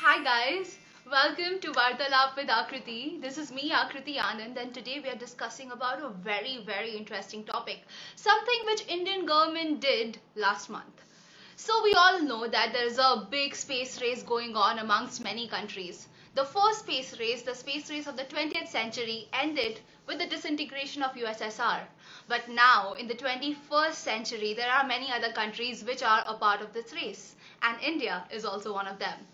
Hi guys, welcome to Vartalap with Akriti. This is me, Akriti Anand, and today we are discussing about a very, very interesting topic. Something which Indian government did last month. So we all know that there is a big space race going on amongst many countries. The first space race, the space race of the 20th century, ended with the disintegration of USSR. But now, in the 21st century, there are many other countries which are a part of this race, and India is also one of them.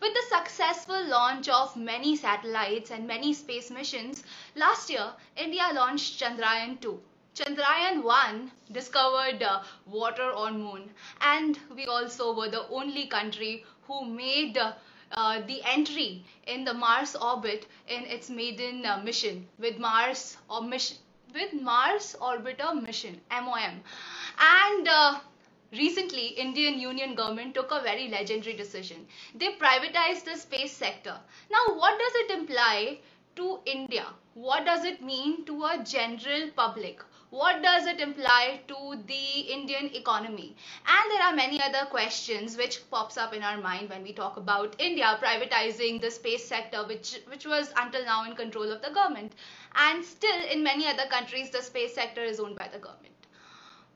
With the successful launch of many satellites and many space missions, last year India launched Chandrayaan 2. Chandrayaan 1 discovered uh, water on moon and we also were the only country who made uh, uh, the entry in the Mars orbit in its maiden uh, mission with Mars or mission with Mars Orbiter Mission MOM and uh, Recently, Indian Union government took a very legendary decision. They privatized the space sector. Now, what does it imply to India? What does it mean to a general public? What does it imply to the Indian economy? And there are many other questions which pops up in our mind when we talk about India privatizing the space sector, which, which was until now in control of the government. And still, in many other countries, the space sector is owned by the government.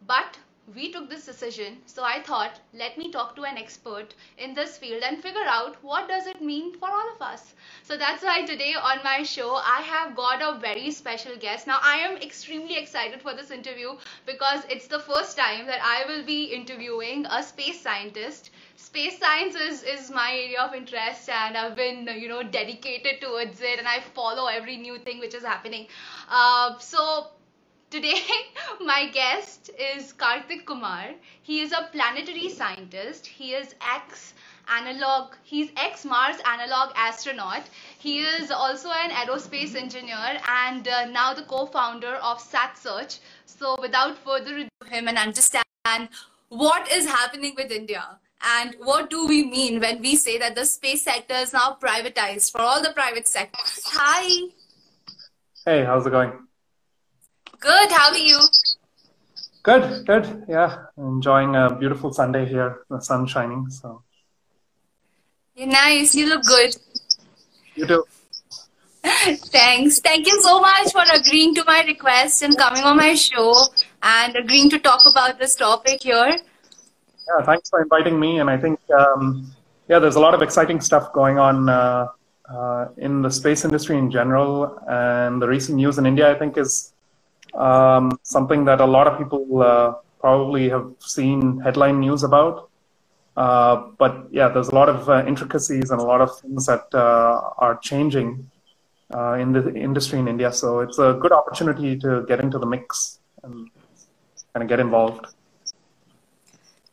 But we took this decision so i thought let me talk to an expert in this field and figure out what does it mean for all of us. So that's why today on my show i have got a very special guest. Now i am extremely excited for this interview because it's the first time that i will be interviewing a space scientist. Space science is, is my area of interest and i've been you know dedicated towards it and i follow every new thing which is happening. Uh, so Today, my guest is Karthik Kumar. He is a planetary scientist. He is ex analog, he's ex Mars analog astronaut. He is also an aerospace engineer and uh, now the co founder of SatSearch. So, without further ado, him and understand what is happening with India. And what do we mean when we say that the space sector is now privatized for all the private sectors? Hi. Hey, how's it going? Good. How are you? Good, good. Yeah, enjoying a beautiful Sunday here. The sun shining. So. You're nice. You look good. You too. Thanks. Thank you so much for agreeing to my request and coming on my show and agreeing to talk about this topic here. Yeah, thanks for inviting me. And I think, um, yeah, there's a lot of exciting stuff going on uh, uh, in the space industry in general. And the recent news in India, I think, is um, something that a lot of people uh, probably have seen headline news about. Uh, but yeah, there's a lot of uh, intricacies and a lot of things that uh, are changing uh, in the industry in India. So it's a good opportunity to get into the mix and kind of get involved.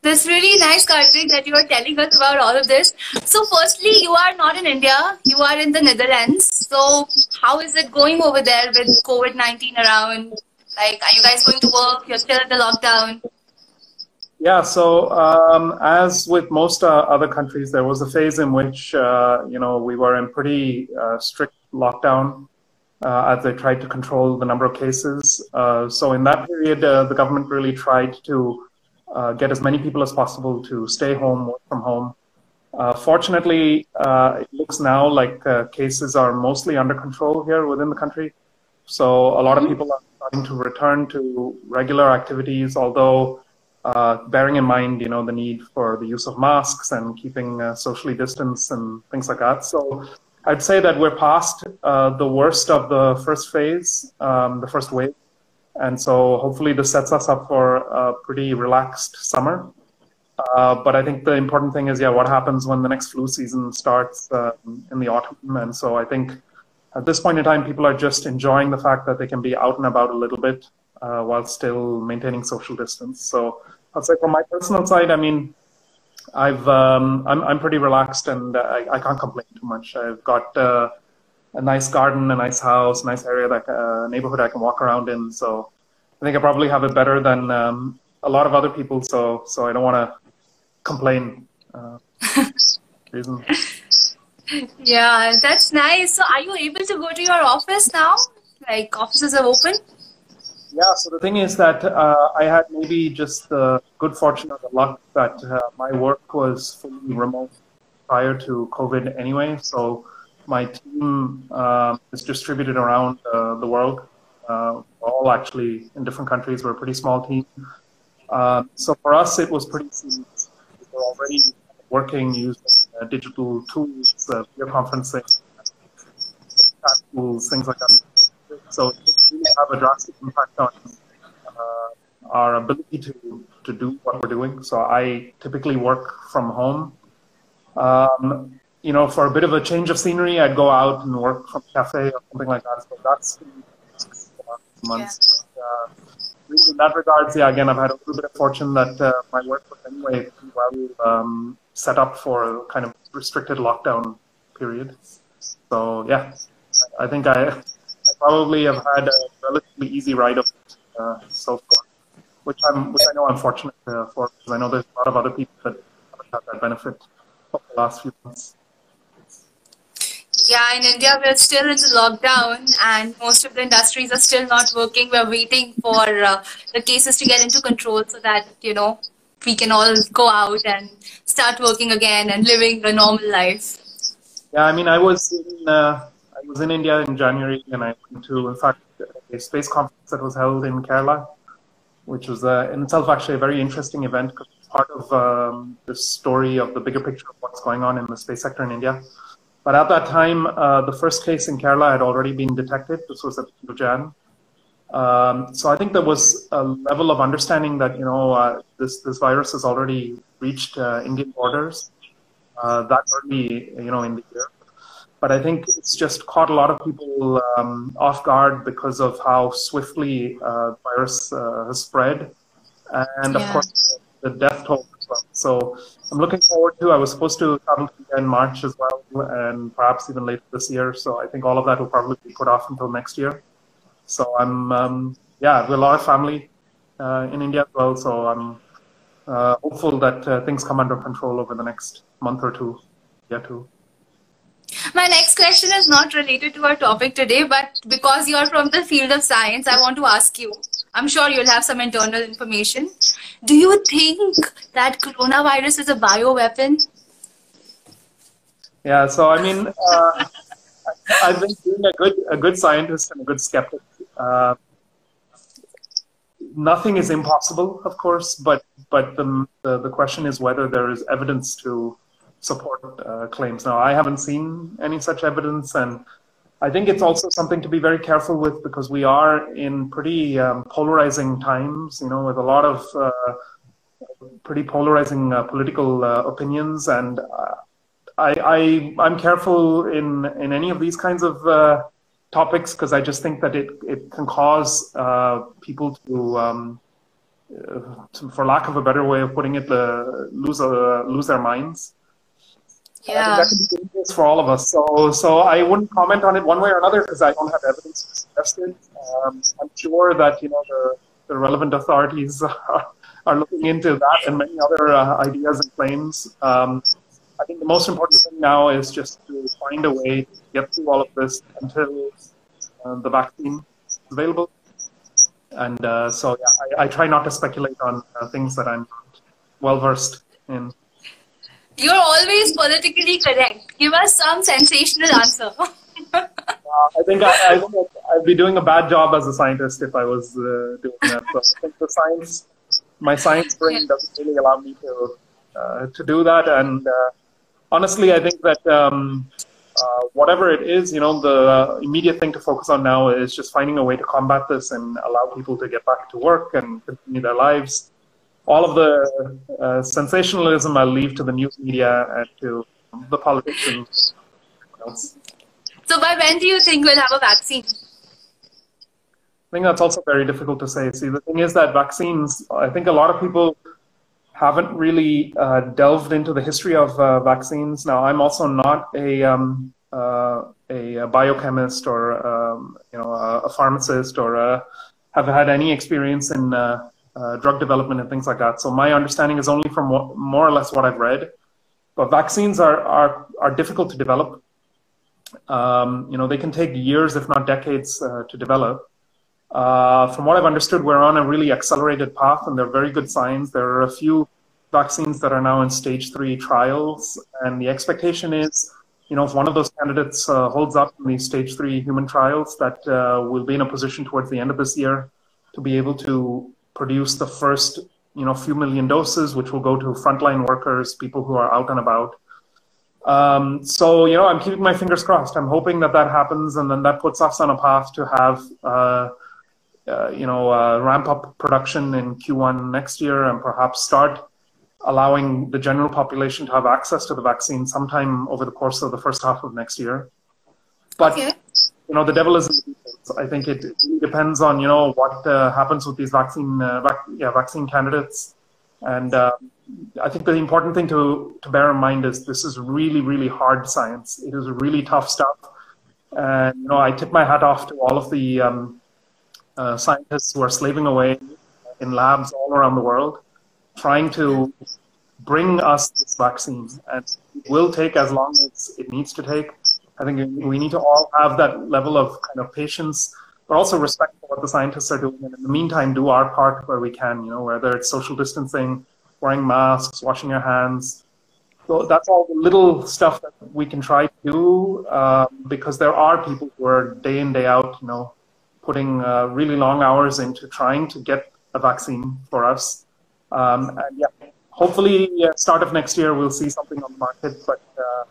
That's really nice, Karthik, that you are telling us about all of this. So, firstly, you are not in India, you are in the Netherlands. So, how is it going over there with COVID 19 around? Like, are you guys going to work? You're still in the lockdown? Yeah, so um, as with most uh, other countries, there was a phase in which uh, you know we were in pretty uh, strict lockdown uh, as they tried to control the number of cases. Uh, so in that period, uh, the government really tried to get as many people as possible to stay home, work from home. fortunately, it looks now like cases are mostly under control here within the country. So a lot of mm-hmm. people are starting to return to regular activities, although uh, bearing in mind, you know, the need for the use of masks and keeping uh, socially distanced and things like that. So I'd say that we're past uh, the worst of the first phase, um, the first wave. And so hopefully this sets us up for a pretty relaxed summer. Uh, but I think the important thing is, yeah, what happens when the next flu season starts uh, in the autumn? And so I think at this point in time, people are just enjoying the fact that they can be out and about a little bit uh, while still maintaining social distance. So I'd say from my personal side, I mean, I've um, I'm I'm pretty relaxed and I, I can't complain too much. I've got uh, a nice garden, a nice house, nice area that uh, neighborhood I can walk around in. So I think I probably have it better than um, a lot of other people. So so I don't want to complain. Uh, reason. Yeah, that's nice. So, are you able to go to your office now? Like, offices are open? Yeah, so the thing is that uh, I had maybe just the good fortune or the luck that uh, my work was fully remote. prior to COVID anyway. So my team uh, is distributed around uh, the world. Uh, all actually in different countries. We're a pretty small team. Uh, so for us, it was pretty seamless. We were already working using digital tools, video conferencing, tools, things like that. So it really have a drastic impact on our ability to, to do what we're doing. So I typically work from home. Um, you know, for a bit of a change of scenery, I'd go out and work from a cafe or something like that. So that's months. Yeah. But, uh, in that regards, yeah, again, I've had a little bit of fortune that uh, my work was anyway well um, set up for a kind of restricted lockdown period. So yeah, I think I, I probably have had a relatively easy ride of it uh, so far which I'm which I know I'm fortunate uh, for because I know there's a lot of other people that haven't had that benefit of the last few months. Yeah, in India we're still in the lockdown, and most of the industries are still not working. We're waiting for uh, the cases to get into control so that you know we can all go out and start working again and living a normal life. Yeah, I mean, I was in uh, I was in India in January, and I went to, in fact, a space conference that was held in Kerala which was uh, in itself actually a very interesting event because it's part of um, the story of the bigger picture of what's going on in the space sector in India. But at that time, uh, the first case in Kerala had already been detected. This was at the Jan. Um, so I think there was a level of understanding that you know uh, this this virus has already reached uh, Indian borders uh, that early, you know, in the year but I think it's just caught a lot of people um, off guard because of how swiftly uh, virus uh, has spread, and yeah. of course the death toll as well. So I'm looking forward to. I was supposed to travel in March as well, and perhaps even later this year. So I think all of that will probably be put off until next year. So I'm um, yeah, we have a lot of family uh, in India as well. So I'm uh, hopeful that uh, things come under control over the next month or two. Yeah, too. My next question is not related to our topic today, but because you're from the field of science, I want to ask you. I'm sure you'll have some internal information. Do you think that coronavirus is a bioweapon? Yeah, so I mean, uh, I've been being a good, a good scientist and a good skeptic. Uh, nothing is impossible, of course, but but the, the, the question is whether there is evidence to support uh, claims. Now, I haven't seen any such evidence, and I think it's also something to be very careful with because we are in pretty um, polarizing times, you know, with a lot of uh, pretty polarizing uh, political uh, opinions, and uh, I, I I'm careful in in any of these kinds of uh, topics because I just think that it it can cause people to. Um, to, for lack of a better way of putting it, lose lose their minds yeah. that can be dangerous for all of us. So, so I wouldn't comment on it one way or another because I don't have evidence to suggest it. Um, I'm sure that you know the, the relevant authorities are, are looking into that and many other uh, ideas and claims. Um, I think the most important thing now is just to find a way to get through all of this until uh, the vaccine is available. And uh, so, yeah, I, I, try not to speculate on uh, things that I'm not well versed in. You're always politically correct. Give us some sensational answer. uh, I think I, I, I'd be doing a bad job as a scientist if I was uh, doing that. So I think the science, my science brain doesn't really allow me to uh, to do that. And uh, honestly, I think that um, uh, whatever it is, you know, the immediate thing to focus on now is just finding a way to combat this and allow people to get back to work and continue their lives all of the uh, sensationalism I'll leave to the news media and to the politicians. So by when do you think we'll have a vaccine? I think that's also very difficult to say. See, the thing is that vaccines, I think a lot of people haven't really uh, delved into the history of uh, vaccines. Now, I'm also not a, um, uh, a, biochemist or um, you know a, pharmacist or uh, have had any experience in uh, uh, drug development and things like that. So my understanding is only from what, more or less what I've read. But vaccines are are, are difficult to develop. Um, you know, they can take years, if not decades, to develop. Uh, from what I've understood, we're on a really accelerated path, and they're very good signs. There are a few vaccines that are now in stage three trials, and the expectation is, you know, if one of those candidates uh, holds up in these stage three human trials, that uh, we'll be in a position towards the end of this year to be able to produce the first, you know, few million doses, which will go to frontline workers, people who are out and about. Um, so, you know, I'm keeping my fingers crossed. I'm hoping that that happens, and then that puts us on a path to have, uh, you know, uh, ramp up production in Q1 next year, and perhaps start allowing the general population to have access to the vaccine sometime over the course of the first half of next year. But okay. you know, the devil is in the details. I think it, it depends on you know what uh, happens with these vaccine uh, vac- yeah vaccine candidates, and uh, I think the important thing to to bear in mind is this is really really hard science. It is really tough stuff, and you know I tip my hat off to all of the um, uh, scientists who are slaving away in labs all around the world trying to bring us this vaccine. And it will take as long as it needs to take. I think we need to all have that level of kind of patience, but also respect for what the scientists are doing. And in the meantime, do our part where we can, you know, whether it's social distancing, wearing masks, washing your hands. So that's all the little stuff that we can try to do uh, because there are people who are day in, day out, you know, putting uh, really long hours into trying to get a vaccine for us. Um, and yeah, hopefully, yeah, start of next year, we'll see something on the market. But uh,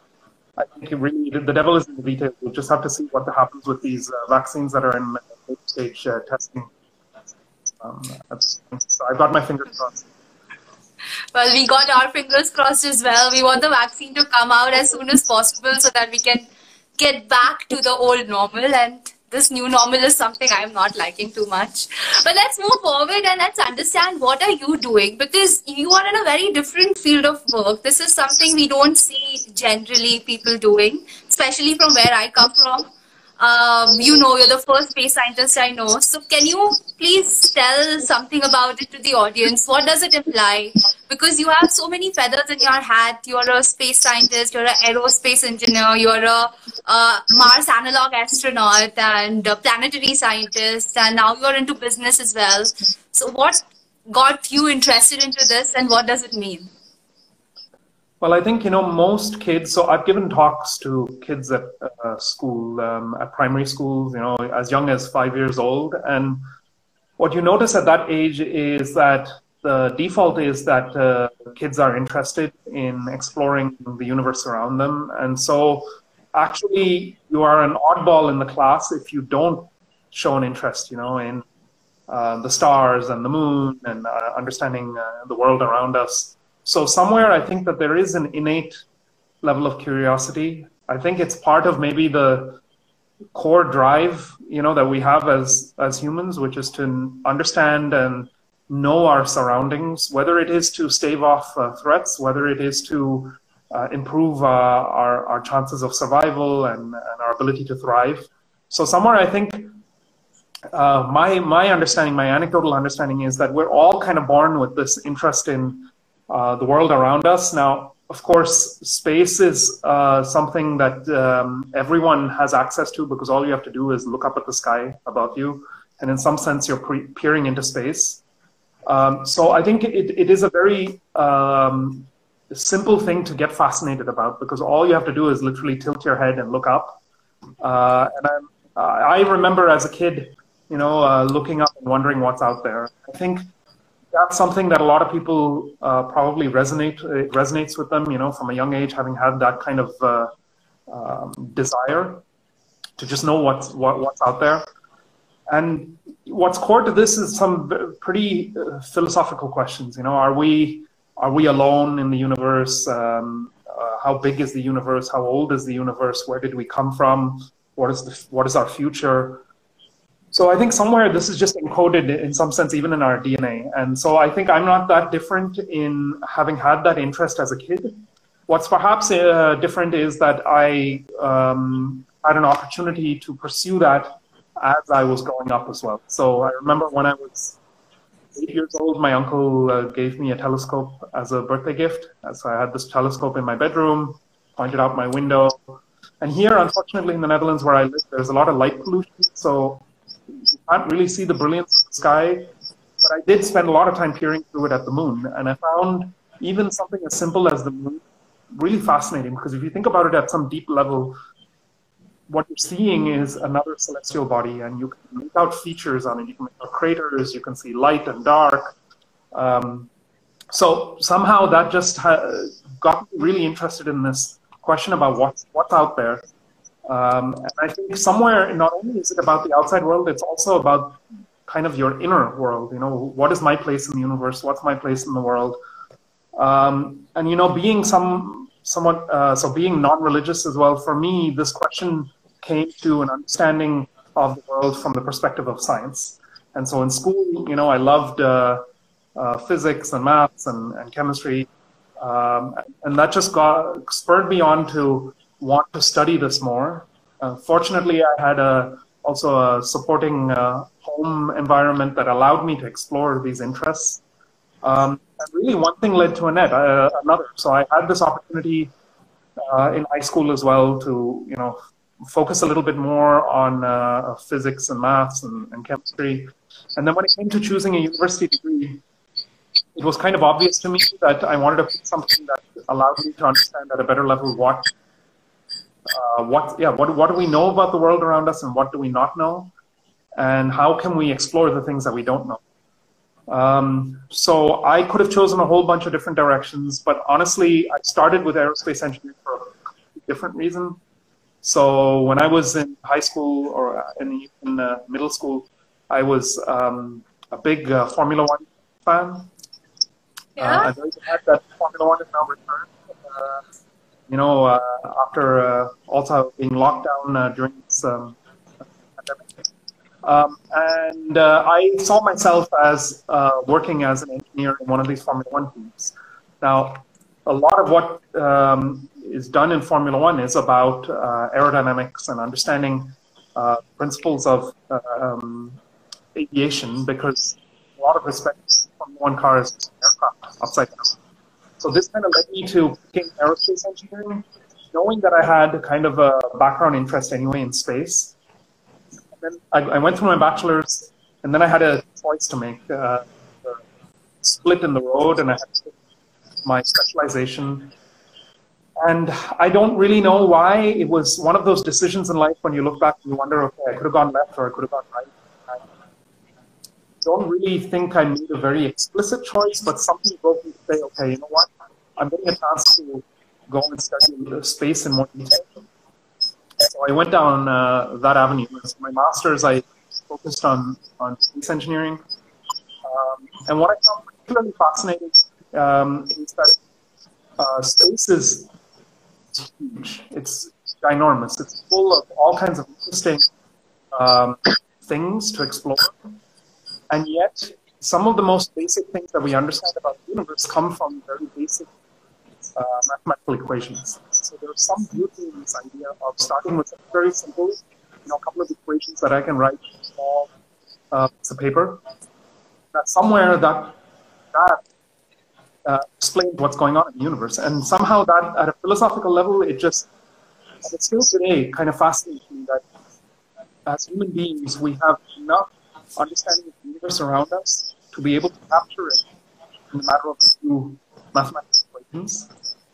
I think really the devil is in the details. We'll just have to see what happens with these uh, vaccines that are in late stage uh, testing. Um, so I've got my fingers crossed. Well, we got our fingers crossed as well. We want the vaccine to come out as soon as possible so that we can get back to the old normal and this new normal is something I'm not liking too much. But let's move forward and let's understand what are you doing because you are in a very different field of work. This is something we don't see generally people doing, especially from where I come from. Um, you know, you're the first space scientist I know. So can you please tell something about it to the audience? What does it imply? Because you have so many feathers in your hat. You're a space scientist, you're an aerospace engineer, you're a uh, Mars analog astronaut and planetary scientist, and now you're into business as well. So what got you interested into this and what does it mean? Well, I think you know most kids. So I've given talks to kids at uh, school, um, at primary schools, you know, as young as five years old, and what you notice at that age is that the default is that uh, kids are interested in exploring the universe around them, and so actually you are an oddball in the class if you don't show an interest, you know, in uh, the stars and the moon and uh, understanding uh, the world around us. So somewhere I think that there is an innate level of curiosity. I think it's part of maybe the core drive, you know, that we have as as humans, which is to understand and know our surroundings, whether it is to stave off uh, threats, whether it is to uh, improve uh, our, our chances of survival and, and, our ability to thrive. So somewhere I think uh, my my understanding, my anecdotal understanding is that we're all kind of born with this interest in uh, the world around us. Now, of course, space is uh, something that um, everyone has access to because all you have to do is look up at the sky above you, and in some sense, you're pre- peering into space. Um, so I think it, it is a very um, simple thing to get fascinated about because all you have to do is literally tilt your head and look up. Uh, and I'm, I remember as a kid, you know, uh, looking up and wondering what's out there. I think that's something that a lot of people uh, probably resonate it resonates with them. You know, from a young age, having had that kind of uh, um, desire to just know what's what, what's out there. And what's core to this is some pretty uh, philosophical questions. You know, are we are we alone in the universe? Um, uh, how big is the universe? How old is the universe? Where did we come from? What is the what is our future? So I think somewhere this is just encoded in some sense, even in our DNA. And so I think I'm not that different in having had that interest as a kid. What's perhaps uh, different is that I um, had an opportunity to pursue that as I was growing up as well. So I remember when I was eight years old, my uncle uh, gave me a telescope as a birthday gift. So I had this telescope in my bedroom, pointed out my window. And here, unfortunately, in the Netherlands where I live, there's a lot of light pollution. So can't really see the brilliance of the sky. But I did spend a lot of time peering through it at the moon, and I found even something as simple as the moon, really fascinating because if you think about it at some deep level, what you're seeing is another celestial body, and you can make out features on it. You can make out craters, you can see light and dark. Um, so somehow that just ha- got me really interested in this question about what's what's out there. Um, and I think somewhere, not only is it about the outside world, it's also about kind of your inner world. You know, what is my place in the universe? What's my place in the world? Um, and you know, being some somewhat uh, so being non-religious as well. For me, this question came to an understanding of the world from the perspective of science. And so in school, you know, I loved uh, uh, physics and maths and, and chemistry, um, and that just got spurred me on to want to study this more. Uh, fortunately, I had a also a supporting uh, home environment that allowed me to explore these interests. Um, and really, one thing led to uh, another. So I had this opportunity uh, in high school as well to, you know, focus a little bit more on uh, physics and maths and, and, chemistry. And then when it came to choosing a university degree, it was kind of obvious to me that I wanted to pick something that allowed me to understand at a better level what, uh, what, yeah, what, what do we know about the world around us and what do we not know, and how can we explore the things that we don't know. Um, so I could have chosen a whole bunch of different directions, but honestly, I started with aerospace engineering for a different reason. So when I was in high school or in, in uh, middle school, I was um, a big uh, Formula One fan. Yeah. Uh, very that Formula One is now returned. Uh, you know, uh, after uh, also being locked down during this um, pandemic. Um, and I saw myself as working as an engineer in one of these Formula One teams. Now, a lot of what um, is done in Formula One is about uh, aerodynamics and understanding uh, principles of uh, um, aviation because a lot of respects, Formula One cars is aircraft upside down. So this kind of led me to picking aerospace engineering, knowing that I had kind of a background interest anyway in space. And then I, I went through my bachelor's, and then I had a choice to make, uh, split in the road, and I had to my specialization and I don't really know why. It was one of those decisions in life when you look back and you wonder, okay, I could have gone left or I could have gone right. I don't really think I made a very explicit choice, but something broke me to say, okay, you know what? I'm getting a chance to go and study space in more detail. So I went down uh, that avenue. So my master's, I focused on, on space engineering. Um, and what I found particularly fascinating um, is that uh, space is huge. It's ginormous. It's full of all kinds of interesting um, things to explore. And yet, some of the most basic things that we understand about the universe come from very basic uh, mathematical equations. So there's some beauty in this idea of starting with very simple, you know, a couple of equations that I can write on a small uh, piece of paper. That somewhere that that uh, explains what's going on in the universe. And somehow that, at a philosophical level, it just, it's still today kind of fascinates me that as human beings, we have enough understanding of the universe around us to be able to capture it in a matter of a few mathematical equations.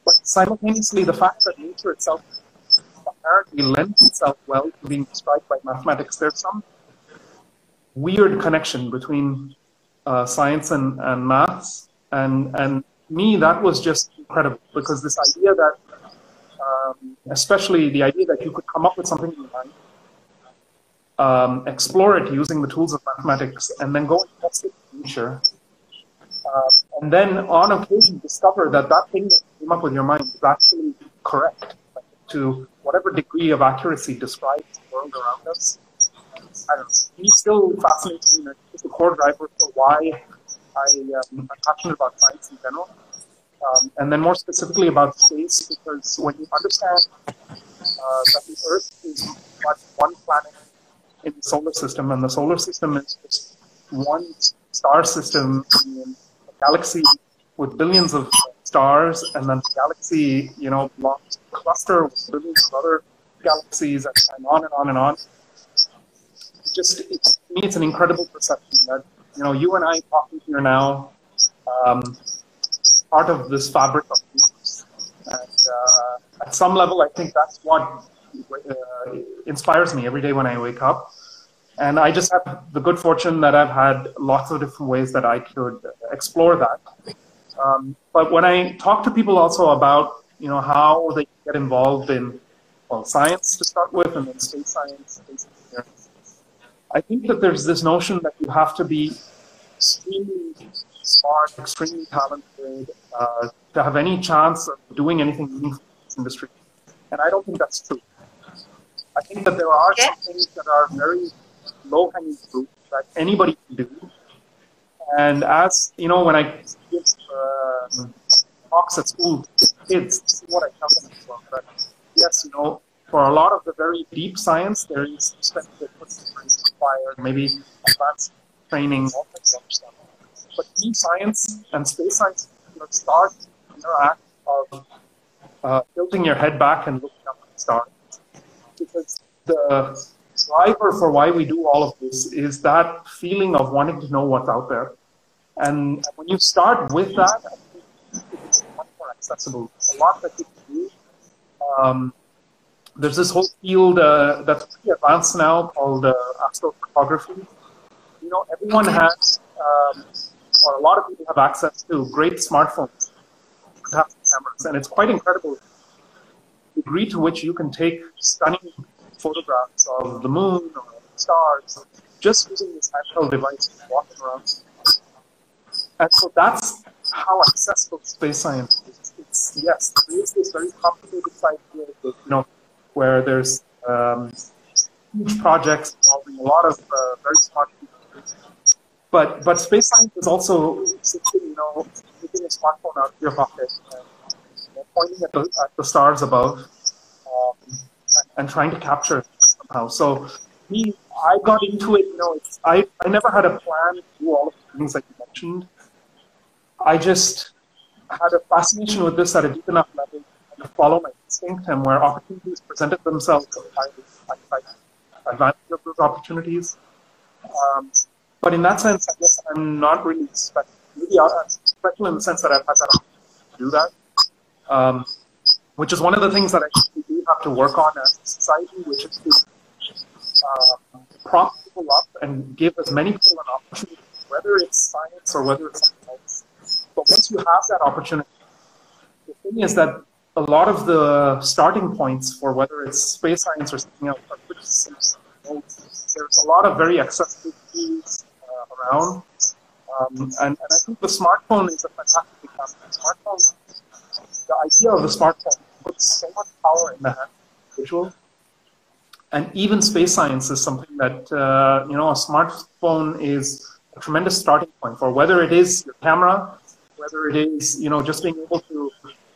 But simultaneously, the fact that nature itself apparently lends itself well to being described by mathematics, there's some weird connection between uh, science and, and maths. And and me that was just incredible because this idea that um, especially the idea that you could come up with something in mind um, explore it using the tools of mathematics and then go and test it in nature uh, and then on occasion discover that that thing that up with your mind is actually correct to whatever degree of accuracy describes the world around us. I don't know. Still fascinates me. It's a core driver for why I, um, am passionate about science in general. Um, and then more specifically about space, because when you understand uh, that the Earth is but one planet in the solar system, and the solar system is just one star system in a galaxy with billions of stars, and then the galaxy, you know, cluster with of other galaxies, and, and on and on and on. Just, it, to me, it's an incredible perception that you know, you and I talking here now, um, part of this fabric of universe. And uh, at some level, I think that's what uh, inspires me every day when I wake up. And I just have the good fortune that I've had lots of different ways that I could explore that. Um, but when I talk to people also about, you know, how they get involved in, well, science to start with, and then space science, space I think that there's this notion that you have to be extremely smart, extremely talented uh, to have any chance of doing anything meaningful in this industry. And I don't think that's true. I think that there are some things that are very low hanging fruit that anybody can do. And as you know, when I give uh, talks at school kids, this is what I tell them as well. That yes, you know, for a lot of the very deep science, there is expensive equipment required, maybe advanced training, all kinds of stuff. But deep science and space science you know, start interact of uh, tilting your head back and looking up at the stars. Because the driver for why we do all of this is that feeling of wanting to know what's out there. And when you start with that, it's much more accessible. There's a lot that you can do. Um, there's this whole field uh, that's pretty advanced now called uh, astrophotography. You know, everyone has, um, or a lot of people have access to great smartphones, cameras, and it's quite incredible the degree to which you can take stunning photographs of the moon or stars just using this handheld device walking around. And so that's how accessible space science is. It's, yes, there is this very complicated side here, you know, where there's um, huge projects involving a lot of uh, very smart people. But but space science is also you know, taking a smartphone out of your pocket and you know, pointing at the, at the stars above um, and, trying to capture it somehow. So me, I got into it. You know, I I never had a plan to do all of the things that you mentioned. I just had a fascination with this at a deep enough level to follow my instinct, and where opportunities presented themselves, I, I, I advantage of those opportunities. Um, but in that sense, I guess I'm not really special, maybe uh, special in the sense that I've had that opportunity to do that, um, which is one of the things that I think we do have to work on as a society, which is to uh, prop people up and give as many people an opportunity, whether it's science or whether it's something else. But once you have that opportunity, the thing is that a lot of the starting points for whether it's space science or something else are pretty. There's a lot of very accessible tools uh, around. Um, and, and, I think the smartphone is a fantastic example. The smartphone, the idea of the smartphone puts so much power in the hand of individual. And even space science is something that, uh, you know, a smartphone is a tremendous starting point for whether it is your camera, whether it is, you know, just being able to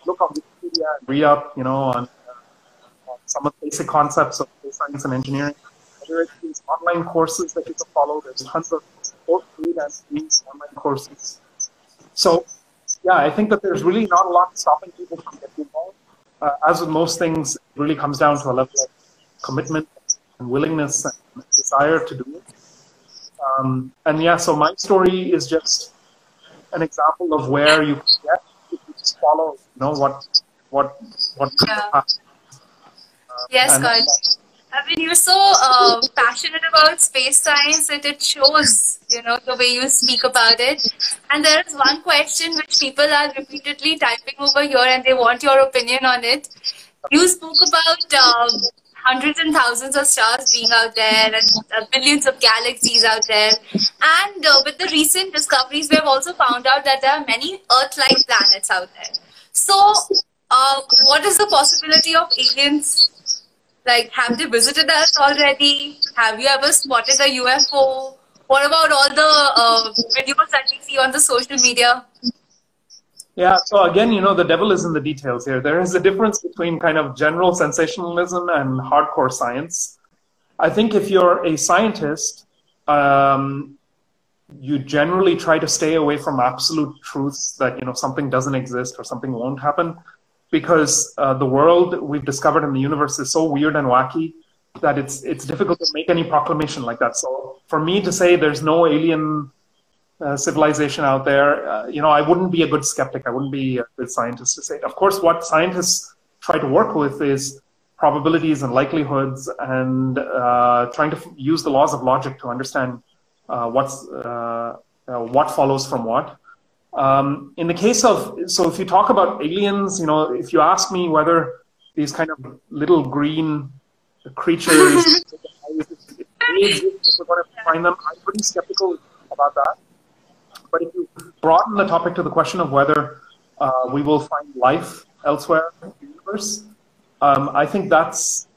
look on Wikipedia and read up, you know, on, uh, on some of the basic concepts of science and engineering. Whether it's these online courses that you can follow, there's tons of both free and free online courses. So, yeah, I think that there's really not a lot stopping people from getting involved. Uh, as with most things, it really comes down to a level of commitment and willingness and desire to do it. Um, and yeah, so my story is just an example of where you can get if you just follow, you know, what what what. Yeah. Uh, yes, God. I mean, you're so uh, passionate about space science that it shows, you know, the way you speak about it. And there is one question which people are repeatedly typing over here and they want your opinion on it. You spoke about um, hundreds and thousands of stars being out there and uh, billions of galaxies out there. And uh, with the recent discoveries, we have also found out that there are many Earth-like planets out there. So, uh, what is the possibility of aliens like, have they visited us already? Have you ever spotted a UFO? What about all the uh, videos that we see on the social media? Yeah, so again, you know, the devil is in the details here. There is a difference between kind of general sensationalism and hardcore science. I think if you're a scientist, um, you generally try to stay away from absolute truths that, you know, something doesn't exist or something won't happen because uh, the world we've discovered in the universe is so weird and wacky that it's it's difficult to make any proclamation like that. So for me to say there's no alien uh, civilization out there, uh, you know, I wouldn't be a good skeptic. I wouldn't be a good scientist to say it. Of course, what scientists try to work with is probabilities and likelihoods and uh, trying to f- use the laws of logic to understand uh, what's uh, uh, what follows from what. Um, in the case of so, if you talk about aliens, you know, if you ask me whether these kind of little green creatures, if we're going to find them, I'm pretty skeptical about that. But if you broaden the topic to the question of whether uh, we will find life elsewhere in the universe, um, I think that's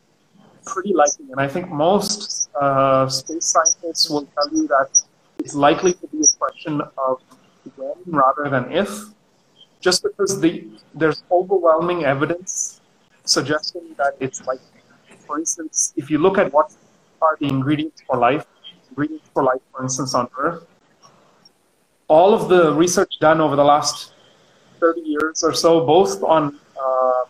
pretty likely. And I think most uh, space scientists will tell you that it's likely to be a question of when rather than if, just because the, there's overwhelming evidence suggesting that it's likely. For instance, if you look at what are the ingredients for life, ingredients for life, for instance, on Earth, all of the research done over the last 30 years or so, both on uh,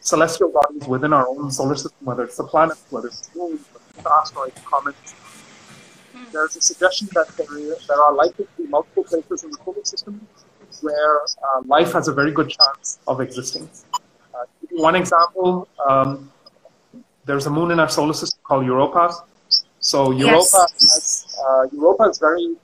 celestial bodies within our own solar system, whether it's the planets, whether it's the moon, whether it's asteroids, comets, there's a suggestion that there, there are likely to be multiple places in the solar system where uh, life has a very good chance of existing. Uh, one example, um, there's a moon in our solar system called Europa. So Europa, yes. has, uh, Europa is very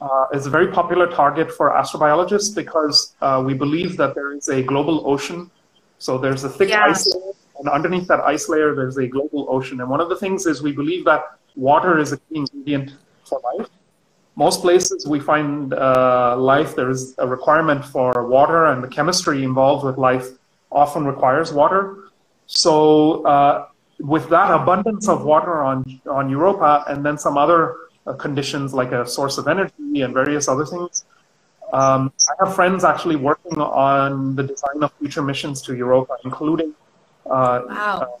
uh, is a very popular target for astrobiologists because uh, we believe that there is a global ocean. So there's a thick yeah. ice layer, and underneath that ice layer, there's a global ocean. And one of the things is we believe that water is a key ingredient for life. Most places we find uh, life, there is a requirement for water, and the chemistry involved with life often requires water. So, uh, with that abundance of water on, on Europa, and then some other conditions like a source of energy and various other things. Um, I have friends actually working on the design of future missions to Europa, including uh, wow.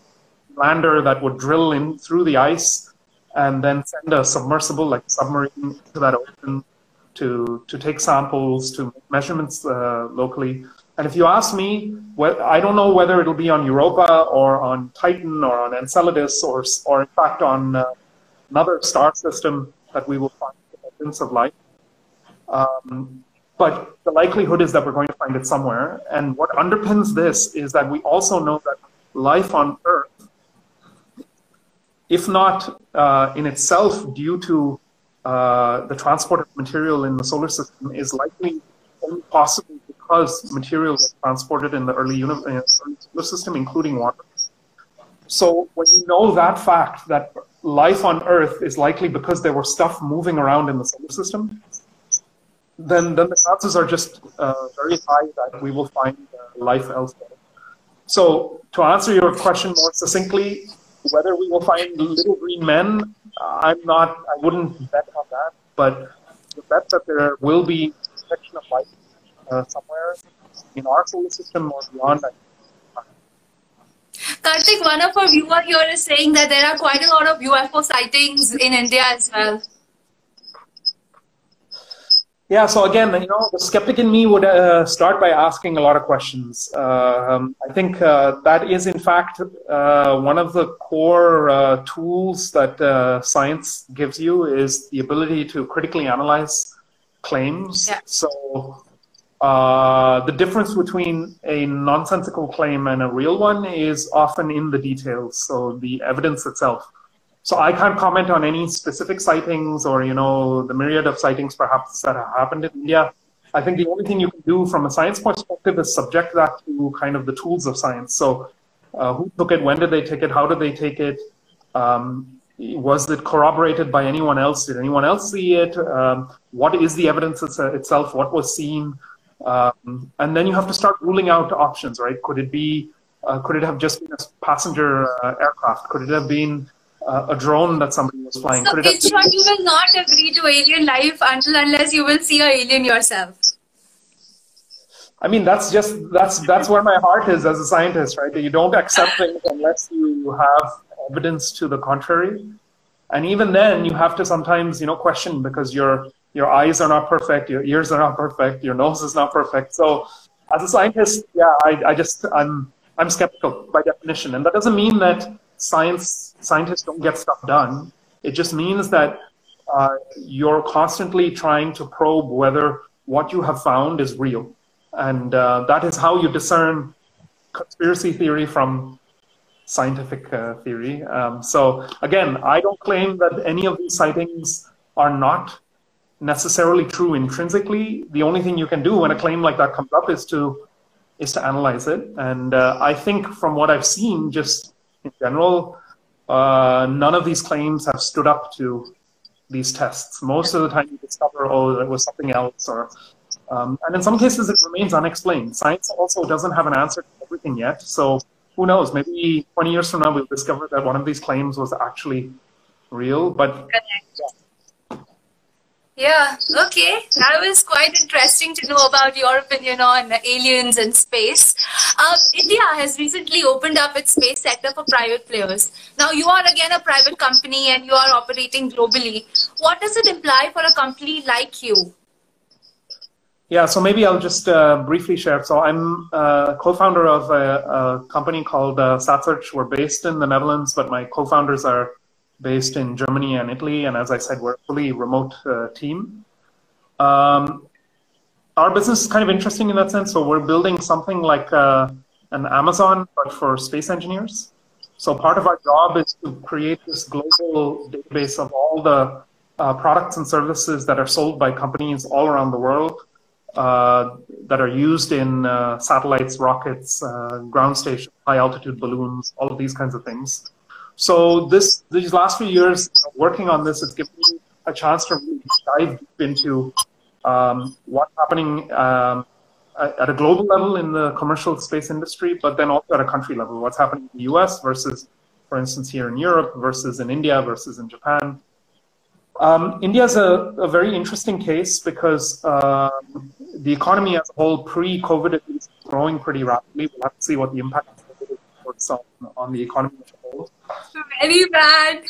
a lander that would drill in through the ice and then send a submersible, like a submarine, to that ocean to to take samples, to make measurements uh, locally. And if you ask me, well, I don't know whether it'll be on Europa or on Titan or on Enceladus or or in fact on uh, another star system that we will find evidence of life. Um, but the likelihood is that we're going to find it somewhere. And what underpins this is that we also know that life on Earth, if not uh, in itself due to uh, the transport of material in the solar system, is likely only possible because material was transported in the early, uni- uh, early solar system, including water. So when you know that fact, that life on Earth is likely because there were stuff moving around in the solar system, then, then the chances are just uh, very high that we will find uh, life elsewhere. So, to answer your question more succinctly, whether we will find little green men, I'm not, I wouldn't bet on that, but the bet that there will be protection of life uh, somewhere in our solar system or beyond, I Karthik, one of our viewers here is saying that there are quite a lot of UFO sightings in India as well. Yeah, so again, you know, the skeptic in me would uh, start by asking a lot of questions. Uh, um, I think uh, that is, in fact, uh, one of the core uh, tools that uh, science gives you is the ability to critically analyze claims. Yeah. So uh, the difference between a nonsensical claim and a real one is often in the details, so the evidence itself. So I can't comment on any specific sightings or you know the myriad of sightings perhaps that have happened in India. I think the only thing you can do from a science perspective is subject that to kind of the tools of science. So uh, who took it? When did they take it? How did they take it? Um, was it corroborated by anyone else? Did anyone else see it? Um, what is the evidence itself? What was seen? Um, and then you have to start ruling out options, right? Could it be, uh, could it have just been a passenger uh, aircraft? Could it have been uh, a drone that somebody was flying? So, could in short, you will not agree to alien life until unless you will see a alien yourself. I mean, that's just that's that's where my heart is as a scientist, right? You don't accept things unless you have evidence to the contrary, and even then, you have to sometimes, you know, question because you're your eyes are not perfect, your ears are not perfect, your nose is not perfect. So as a scientist, yeah, I, I just I'm I'm skeptical by definition, and that doesn't mean that science scientists don't get stuff done. It just means that uh, you're constantly trying to probe whether what you have found is real. And uh, that is how you discern conspiracy theory from scientific uh, theory. Um, so, again, I don't claim that any of these sightings are not necessarily true intrinsically. The only thing you can do when a claim like that comes up is to is to analyze it. And uh, I think from what I've seen, just in general, uh, none of these claims have stood up to these tests. Most of the time, you discover, oh, it was something else, or um, and in some cases, it remains unexplained. Science also doesn't have an answer to everything yet. So who knows? Maybe 20 years from now, we'll discover that one of these claims was actually real. But okay. That was quite interesting to know about your opinion on aliens and space. Uh, India has recently opened up its space sector for private players. Now, you are again a private company and you are operating globally. What does it imply for a company like you? Yeah, so maybe I'll just uh, briefly share. So I'm uh, co-founder of a, a, company called uh, SatSearch. We're based in the Netherlands, but my co-founders are based in Germany and Italy. And as I said, we're a fully remote uh, team. Um, our business is kind of interesting in that sense. So we're building something like uh, an Amazon, but for space engineers. So part of our job is to create this global database of all the uh, products and services that are sold by companies all around the world uh, that are used in uh, satellites, rockets, uh, ground stations, high altitude balloons, all of these kinds of things. So this these last few years working on this has given me a chance to really dive deep into um, what's happening um, at a global level in the commercial space industry, but then also at a country level, what's happening in the US versus, for instance, here in Europe versus in India versus in Japan. Um, India is a, a, very interesting case because uh, the economy as a whole, pre-COVID, is growing pretty rapidly. We'll have to see what the impact on, on the economy as a whole very bad.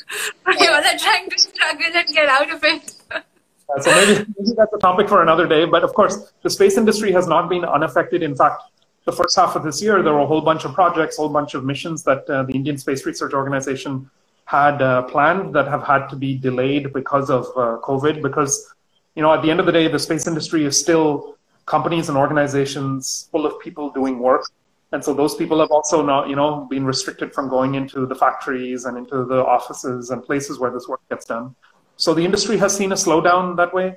We all are trying to struggle and get out of it. Uh, so maybe, maybe that's a topic for another day. But of course, the space industry has not been unaffected. In fact, the first half of this year, there were a whole bunch of projects, a whole bunch of missions that uh, the Indian Space Research Organization had uh, planned that have had to be delayed because of uh, COVID. Because, you know, at the end of the day, the space industry is still companies and organizations full of people doing work and so those people have also not, you know, been restricted from going into the factories and into the offices and places where this work gets done. So the industry has seen a slowdown that way.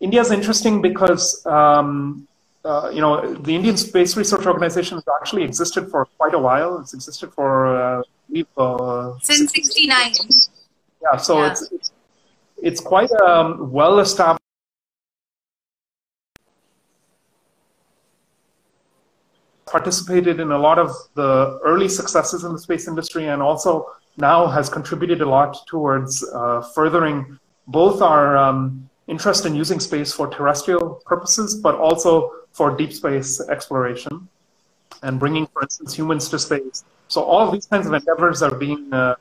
India is interesting because, um, uh, you know, the Indian Space Research Organization has actually existed for quite a while. It's existed for, uh, uh since '69. Yeah, so yeah. It's, it's, quite a um, well established participated in a lot of the early successes in the space industry and also now has contributed a lot towards uh, furthering both our um, interest in using space for terrestrial purposes, but also for deep space exploration and bringing, for instance, humans to space. So all of these kinds of endeavors are being uh,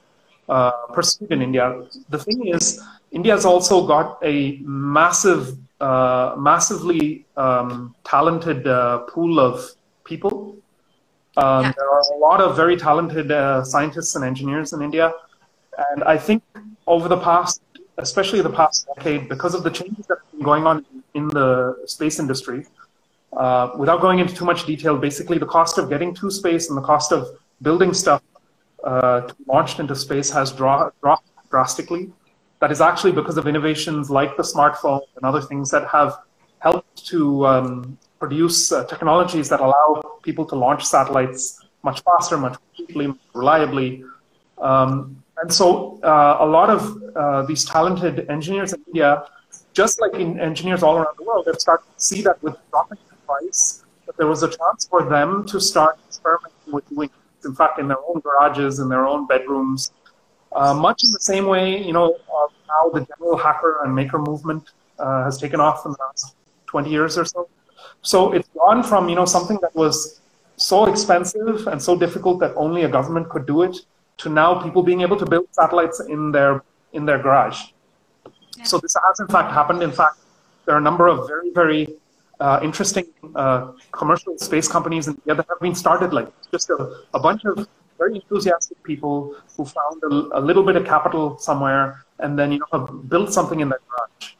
uh, pursued in India. The thing is, India has also got a massive, uh, massively um, talented uh, pool of people. Um, yeah. There are a lot of very talented uh, scientists and engineers in India. And I think over the past, especially the past decade, because of the changes that have been going on in the space industry, uh, without going into too much detail, basically the cost of getting to space and the cost of building stuff uh, launched into space has dropped drastically. That is actually because of innovations like the smartphone and other things that have helped to um, produce uh, technologies that allow people to launch satellites much faster, much quickly, reliably. Um, and so uh, a lot of uh, these talented engineers in India, just like in engineers all around the world, have started to see that with dropping the price, that there was a chance for them to start experimenting with doing in fact, in their own garages, in their own bedrooms. Uh, much in the same way, you know, uh, how the general hacker and maker movement uh, has taken off in the last 20 years or so. So it's gone from you know something that was so expensive and so difficult that only a government could do it to now people being able to build satellites in their in their garage. Yeah. So this has in fact happened. In fact, there are a number of very very uh, interesting uh, commercial space companies in India that have been started like just a, a bunch of very enthusiastic people who found a, a little bit of capital somewhere and then you know have built something in their garage.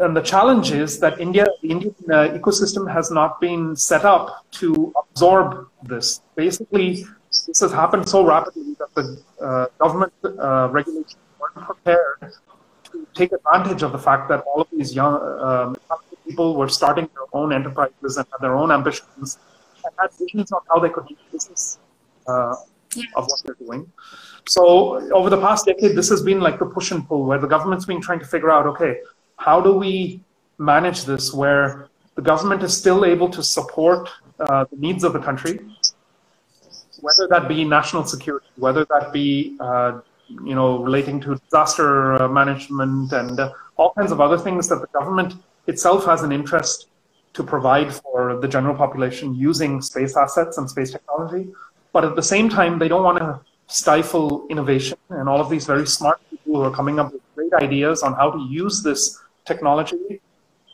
And the challenge is that India, the Indian uh, ecosystem has not been set up to absorb this. Basically, this has happened so rapidly that the uh, government uh, regulations weren't prepared to take advantage of the fact that all of these young um, people were starting their own enterprises and had their own ambitions and had visions on how they could do business uh, of what they're doing. So over the past decade, this has been like the push and pull, where the government's been trying to figure out, okay, how do we manage this, where the government is still able to support uh, the needs of the country, whether that be national security, whether that be uh, you know relating to disaster uh, management and uh, all kinds of other things that the government itself has an interest to provide for the general population using space assets and space technology. But at the same time, they don't want to stifle innovation and all of these very smart people who are coming up with great ideas on how to use this technology.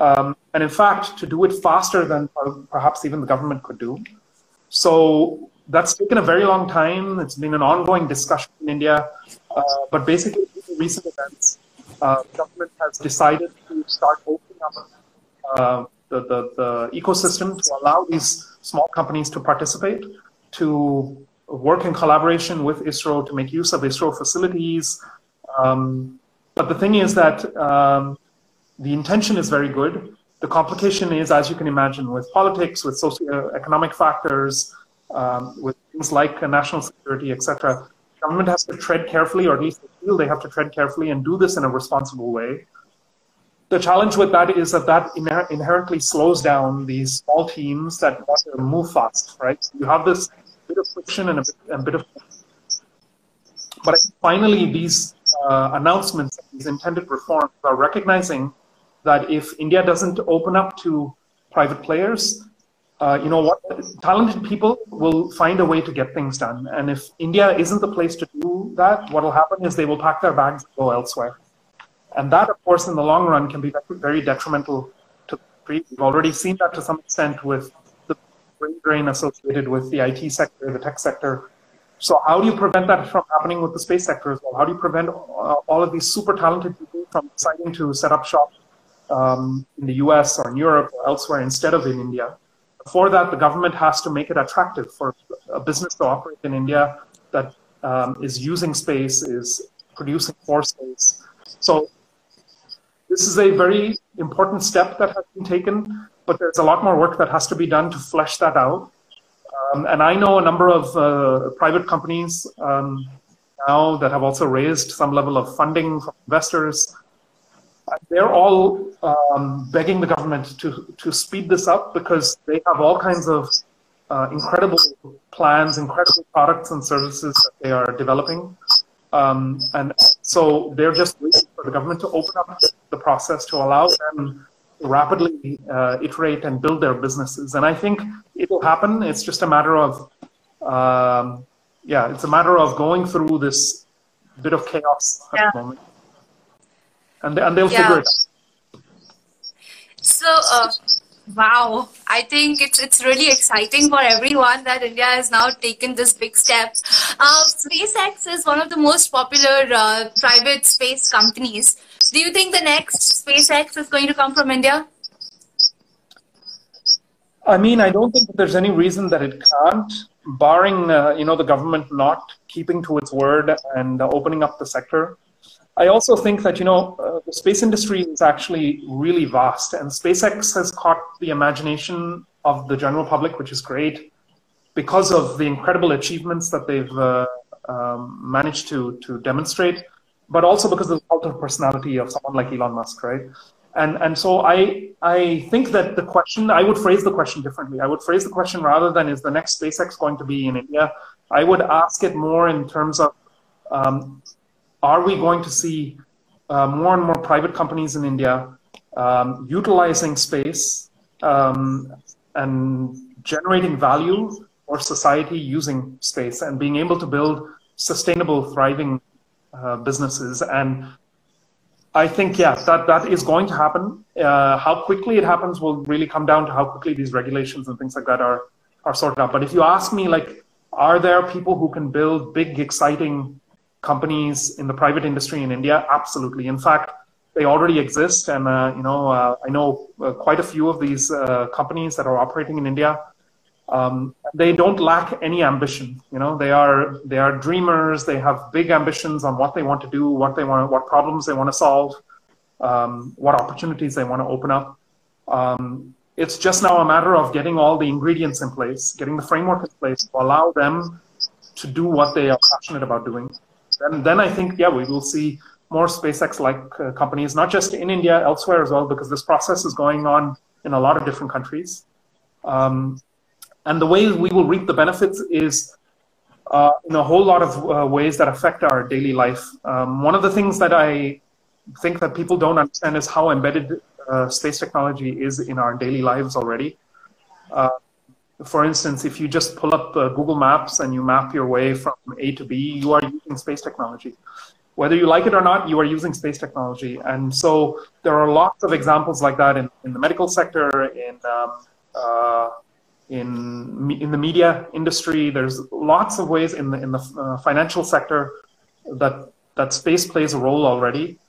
Um, and in fact, to do it faster than perhaps even the government could do. So that's taken a very long time. It's been an ongoing discussion in India. Uh, but basically, recent events, uh, the government has decided to start opening up uh, the, the, the ecosystem to allow these small companies to participate, to work in collaboration with ISRO to make use of ISRO facilities. Um, but the thing is that um, the intention is very good. The complication is, as you can imagine, with politics, with socio-economic factors, um, with things like national security, etc. Government has to tread carefully, or at least they feel they have to tread carefully and do this in a responsible way. The challenge with that is that that inher- inherently slows down these small teams that want to move fast, right? So you have this bit of friction and a bit, bit of. But finally, these uh, announcements, these intended reforms, are recognizing that if India doesn't open up to private players, uh, you know what, talented people will find a way to get things done. And if India isn't the place to do that, what will happen is they will pack their bags and go elsewhere. And that, of course, in the long run can be very detrimental to the country. We've already seen that to some extent with the brain drain associated with the IT sector, the tech sector. So how do you prevent that from happening with the space sector as well? How do you prevent uh, all of these super talented people from deciding to set up shop um, in the US or in Europe or elsewhere instead of in India? For that, the government has to make it attractive for a business to operate in India that um, is using space, is producing for space. So this is a very important step that has been taken, but there's a lot more work that has to be done to flesh that out. Um, and I know a number of uh, private companies um, now that have also raised some level of funding from investors they're all um, begging the government to, to speed this up because they have all kinds of uh, incredible plans, incredible products and services that they are developing. Um, and so they're just waiting for the government to open up the process to allow them to rapidly uh, iterate and build their businesses. And I think it will happen. It's just a matter of, um, yeah, it's a matter of going through this bit of chaos at yeah. the moment and, and they'll yeah. figure it out. So, uh, wow, I think it's it's really exciting for everyone that India has now taken this big step. Uh, SpaceX is one of the most popular uh, private space companies. Do you think the next SpaceX is going to come from India? I mean, I don't think there's any reason that it can't, barring uh, you know the government not keeping to its word and uh, opening up the sector. I also think that you know uh, the space industry is actually really vast, and SpaceX has caught the imagination of the general public, which is great because of the incredible achievements that they've uh, um, managed to to demonstrate, but also because of the cult of personality of someone like Elon Musk, right? And and so I I think that the question I would phrase the question differently. I would phrase the question rather than is the next SpaceX going to be in India? I would ask it more in terms of um, are we going to see uh, more and more private companies in India um, utilizing space um, and generating value for society using space and being able to build sustainable, thriving uh, businesses? And I think, yeah, that, that is going to happen. Uh, how quickly it happens will really come down to how quickly these regulations and things like that are, are sorted out. But if you ask me, like, Are there people who can build big, exciting companies in the private industry in India? Absolutely. In fact, they already exist, and uh, you know, uh, I know uh, quite a few of these uh, companies that are operating in India. Um, they don't lack any ambition. You know, they are they are dreamers. They have big ambitions on what they want to do, what they want, what problems they want to solve, um, what opportunities they want to open up. Um, it's just now a matter of getting all the ingredients in place, getting the framework in place to allow them to do what they are passionate about doing. Then, then I think, yeah, we will see more SpaceX-like uh, companies, not just in India, elsewhere as well, because this process is going on in a lot of different countries. Um, and the way we will reap the benefits is uh, in a whole lot of uh, ways that affect our daily life. Um, one of the things that I think that people don't understand is how embedded uh, space technology is in our daily lives already. For instance, if you just pull up uh, Google Maps and you map your way from A to B, you are using space technology. Whether you like it or not, you are using space technology. And so there are lots of examples like that in, in the medical sector, in, um, uh, in, in the media industry. There's lots of ways in the, in the uh, financial sector that, that space plays a role already.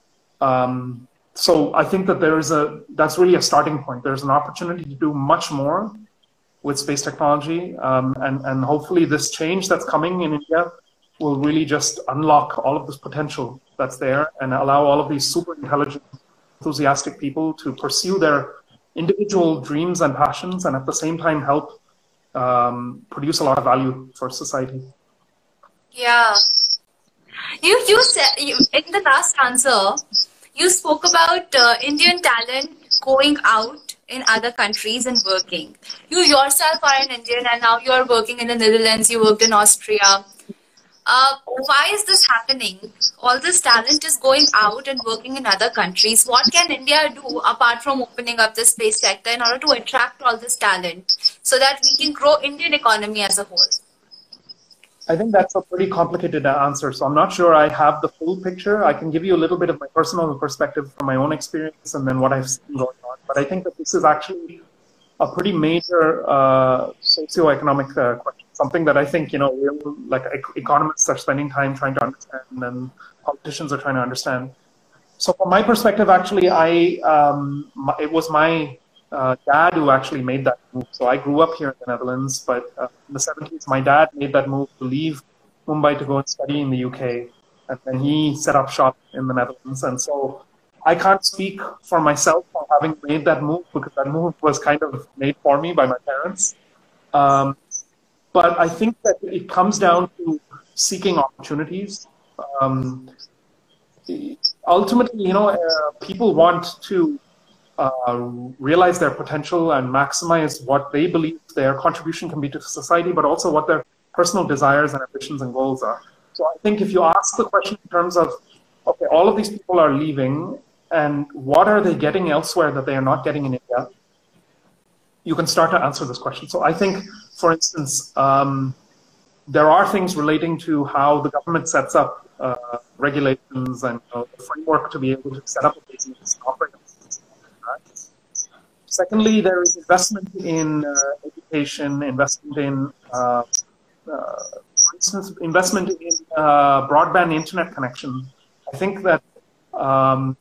Um, so I think that there is a that's really a starting point. There's an opportunity to do much more with space technology, um, and and hopefully this change that's coming in India will really just unlock all of this potential that's there and allow all of these super intelligent, enthusiastic people to pursue their individual dreams and passions, and at the same time help um, produce a lot of value for society. Yeah, you you said you, in the last answer you spoke about uh, Indian talent going out in other countries and working. You yourself are an Indian and now you're working in the Netherlands, you worked in Austria. Uh, why is this happening? All this talent is going out and working in other countries. What can India do apart from opening up the space sector in order to attract all this talent so that we can grow Indian economy as a whole? I think that's a pretty complicated answer. So I'm not sure I have the full picture. I can give you a little bit of my personal perspective from my own experience and then what I've seen going. But I think that this is actually a pretty major uh, socioeconomic uh, question. Something that I think you know, real, like economists are spending time trying to understand, and politicians are trying to understand. So from my perspective, actually, I um, it was my uh, dad who actually made that move. So I grew up here in the Netherlands, but uh, in the 70s, my dad made that move to leave Mumbai to go and study in the UK. And then he set up shop in the Netherlands. And so I can't speak for myself for having made that move because that move was kind of made for me by my parents. Um, but I think that it comes down to seeking opportunities. Um, ultimately, you know, uh, people want to uh, realize their potential and maximize what they believe their contribution can be to society, but also what their personal desires and ambitions and goals are. So I think if you ask the question in terms of, okay, all of these people are leaving, and what are they getting elsewhere that they are not getting in India? You can start to answer this question. So I think, for instance, um, there are things relating to how the government sets up uh, regulations and uh, the framework to be able to set up a business operate Secondly, there is investment in uh, education, investment in, uh, uh, for instance, investment in uh, broadband internet connection. I think that um,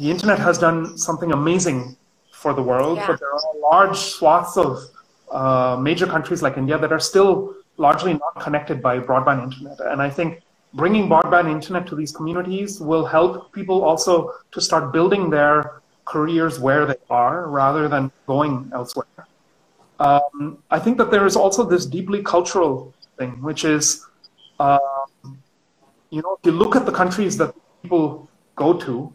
the internet has done something amazing for the world, yeah. but there are large swaths of uh, major countries like India that are still largely not connected by broadband internet. And I think bringing broadband internet to these communities will help people also to start building their careers where they are rather than going elsewhere. Um, I think that there is also this deeply cultural thing, which is, um, you know, if you look at the countries that people go to,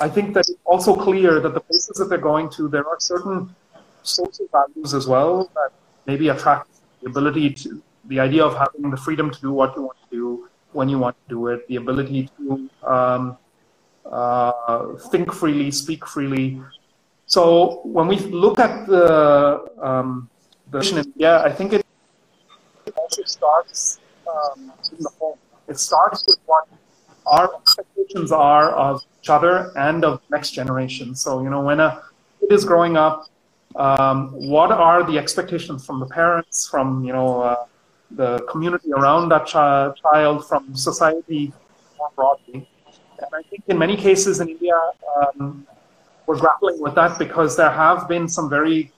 I think that it's also clear that the places that they're going to, there are certain social values as well that maybe attract the ability to, the idea of having the freedom to do what you want to do when you want to do it, the ability to um, uh, think freely, speak freely. So when we look at the um, the mission, yeah, I think it also starts um, in the home. It starts with what our expectations are of each other and of next generation. So you know, when a kid is growing up, um, what are the expectations from the parents, from you know, uh, the community around that child, child from society more broadly. And I think in many cases in India, um, we're grappling with that because there have been some very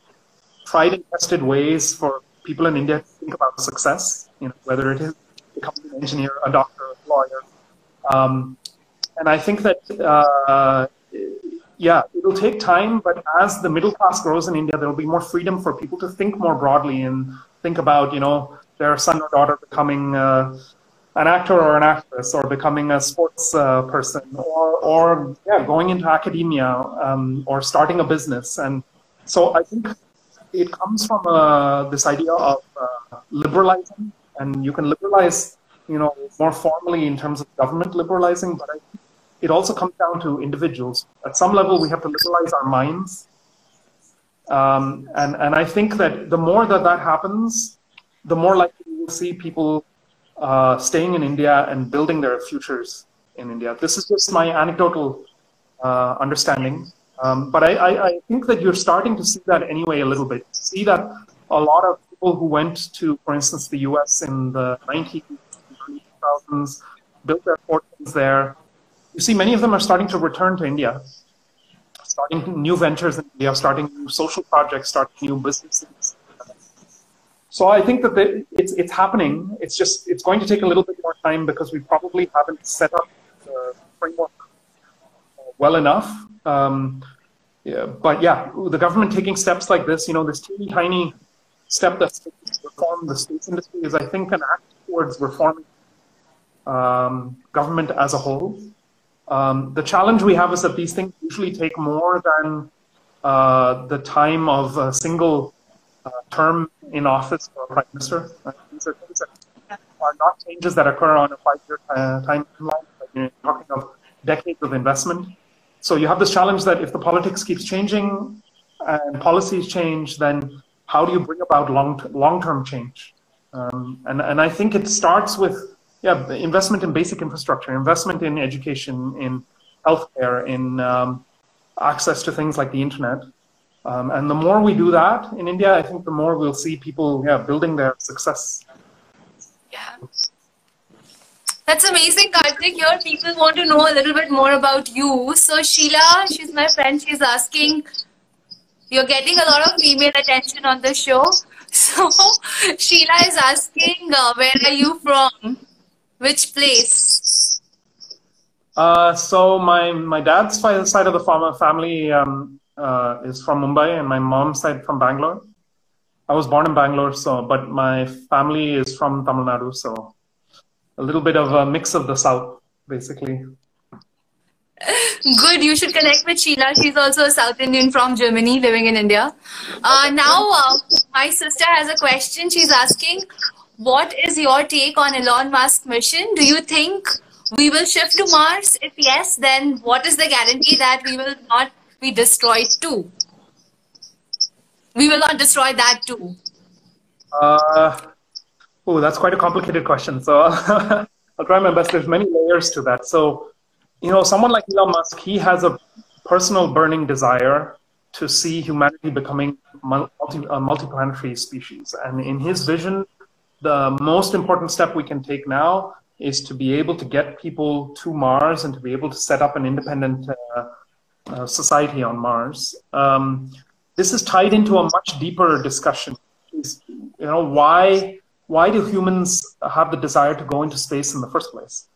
tried and tested ways for people in India to think about success, you know, whether it is becoming an engineer, a doctor, a lawyer. Um, and I think that, uh, yeah, it'll take time, but as the middle class grows in India, there'll be more freedom for people to think more broadly and think about, you know, their son or daughter becoming uh, an actor or an actress or becoming a sports uh, person or, or yeah, going into academia um, or starting a business. And so I think it comes from uh, this idea of uh, liberalizing, and you can liberalize, you know, more formally in terms of government liberalizing, but it also comes down to individuals. At some level, we have to liberalize our minds. Um, and, and I think that the more that that happens, the more likely we will see people uh, staying in India and building their futures in India. This is just my anecdotal uh, understanding. Um, but I, I, I, think that you're starting to see that anyway a little bit. See that a lot of people who went to, for instance, the US in the 90s, 2000s, built their fortunes there. You see, many of them are starting to return to India, starting new ventures in India, starting new social projects, starting new businesses so I think that it's it's happening. It's just it's going to take a little bit more time because we probably haven't set up the framework well enough. Um, yeah, but yeah, the government taking steps like this, you know, this teeny tiny step that's to reform the space industry is, I think, an act towards reforming um, government as a whole. Um, the challenge we have is that these things usually take more than uh, the time of a single uh, term in office for a prime minister. These are things that are not changes that occur on a five-year uh, timeline. You're talking of decades of investment. So you have this challenge that if the politics keeps changing and policies change, then how do you bring about long long-term change? Um, and and I think it starts with yeah investment in basic infrastructure, investment in education, in healthcare, in um, access to things like the internet. Um, and the more we do that in India, I think the more we'll see people yeah, building their success. Yeah. That's amazing, Karthik. Here, people want to know a little bit more about you. So, Sheila, she's my friend, she's asking, you're getting a lot of female attention on the show. So, Sheila is asking, uh, where are you from? Which place? Uh, so, my, my dad's side of the family um, uh, is from Mumbai and my mom's side from Bangalore. I was born in Bangalore, so but my family is from Tamil Nadu, so a little bit of a mix of the south, basically. Good, you should connect with Sheila. She's also a South Indian from Germany, living in India. Uh, now, uh, my sister has a question. She's asking, "What is your take on Elon Musk mission? Do you think we will shift to Mars? If yes, then what is the guarantee that we will not we destroy too. We will not destroy that too. Uh, oh, that's quite a complicated question. So I'll try my best. There's many layers to that. So, you know, someone like Elon Musk, he has a personal burning desire to see humanity becoming multi, a multiplanetary species. And in his vision, the most important step we can take now is to be able to get people to Mars and to be able to set up an independent uh, uh, society on Mars. Um, this is tied into a much deeper discussion. Is, you know, why why do humans have the desire to go into space in the first place?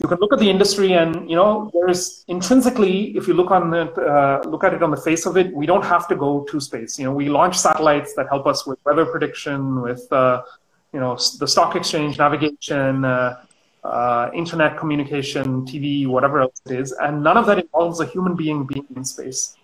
You can look at the industry, and you know, there's intrinsically, if you look on the uh, look at it on the face of it, we don't have to go to space. You know, we launch satellites that help us with weather prediction, with uh, you know, the stock exchange, navigation, uh, uh, internet communication, TV, whatever else it is, and none of that involves a human being being in space.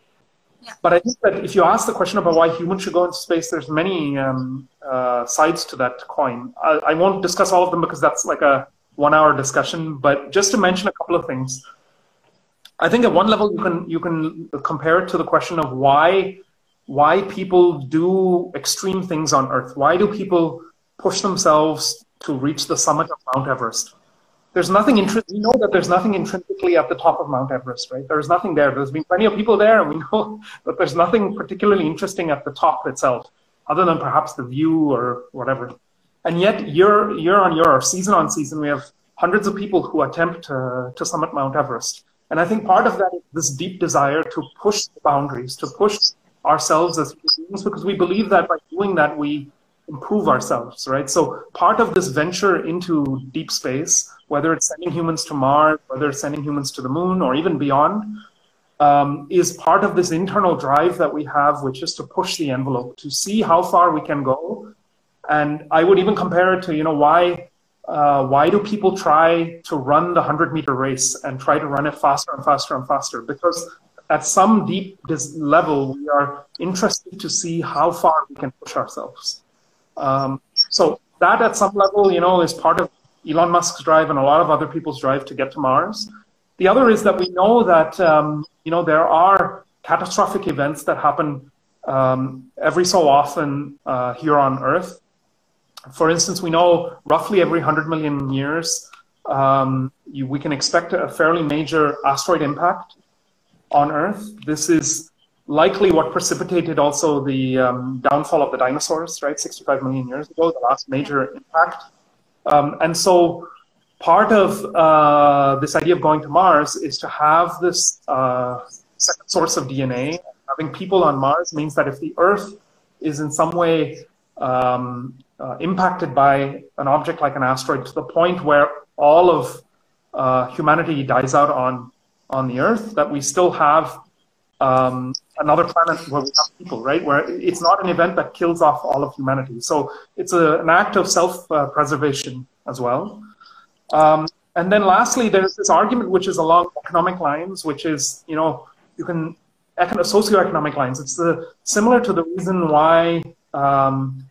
Yeah. But I think that if you ask the question about why humans should go into space, there's many um, uh, sides to that coin. I, I, won't discuss all of them because that's like a one-hour discussion. But just to mention a couple of things, I think at one level you can you can compare it to the question of why why people do extreme things on Earth. Why do people push themselves to reach the summit of Mount Everest? there's nothing intrinsic. We know that there's nothing intrinsically at the top of Mount Everest, right? There's nothing there. There's been plenty of people there, and we know that there's nothing particularly interesting at the top itself, other than perhaps the view or whatever. And yet, year, year on year, or season on season, we have hundreds of people who attempt to, to summit Mount Everest. And I think part of that is this deep desire to push the boundaries, to push ourselves as beings, because we believe that by doing that, we improve ourselves, right? So part of this venture into deep space, whether it's sending humans to Mars, whether it's sending humans to the moon, or even beyond, um, is part of this internal drive that we have, which is to push the envelope, to see how far we can go. And I would even compare it to, you know, why uh, why do people try to run the 100 meter race and try to run it faster and faster and faster? Because at some deep level, we are interested to see how far we can push ourselves. Um, so that at some level, you know, is part of Elon Musk's drive and a lot of other people's drive to get to Mars. The other is that we know that, um, you know, there are catastrophic events that happen um, every so often uh, here on Earth. For instance, we know roughly every 100 million years, um, you, we can expect a fairly major asteroid impact on Earth. This is likely what precipitated also the um, downfall of the dinosaurs, right, 65 million years ago, the last major impact. Um, and so part of uh, this idea of going to Mars is to have this uh, second source of DNA. Having people on Mars means that if the Earth is in some way um, uh, impacted by an object like an asteroid to the point where all of uh, humanity dies out on on the Earth, that we still have um, another planet where we have people, right? Where it's not an event that kills off all of humanity. So it's a, an act of self-preservation uh, as well. Um, and then lastly, there's this argument which is along economic lines, which is, you know, you can, socioeconomic lines. It's the, similar to the reason why um,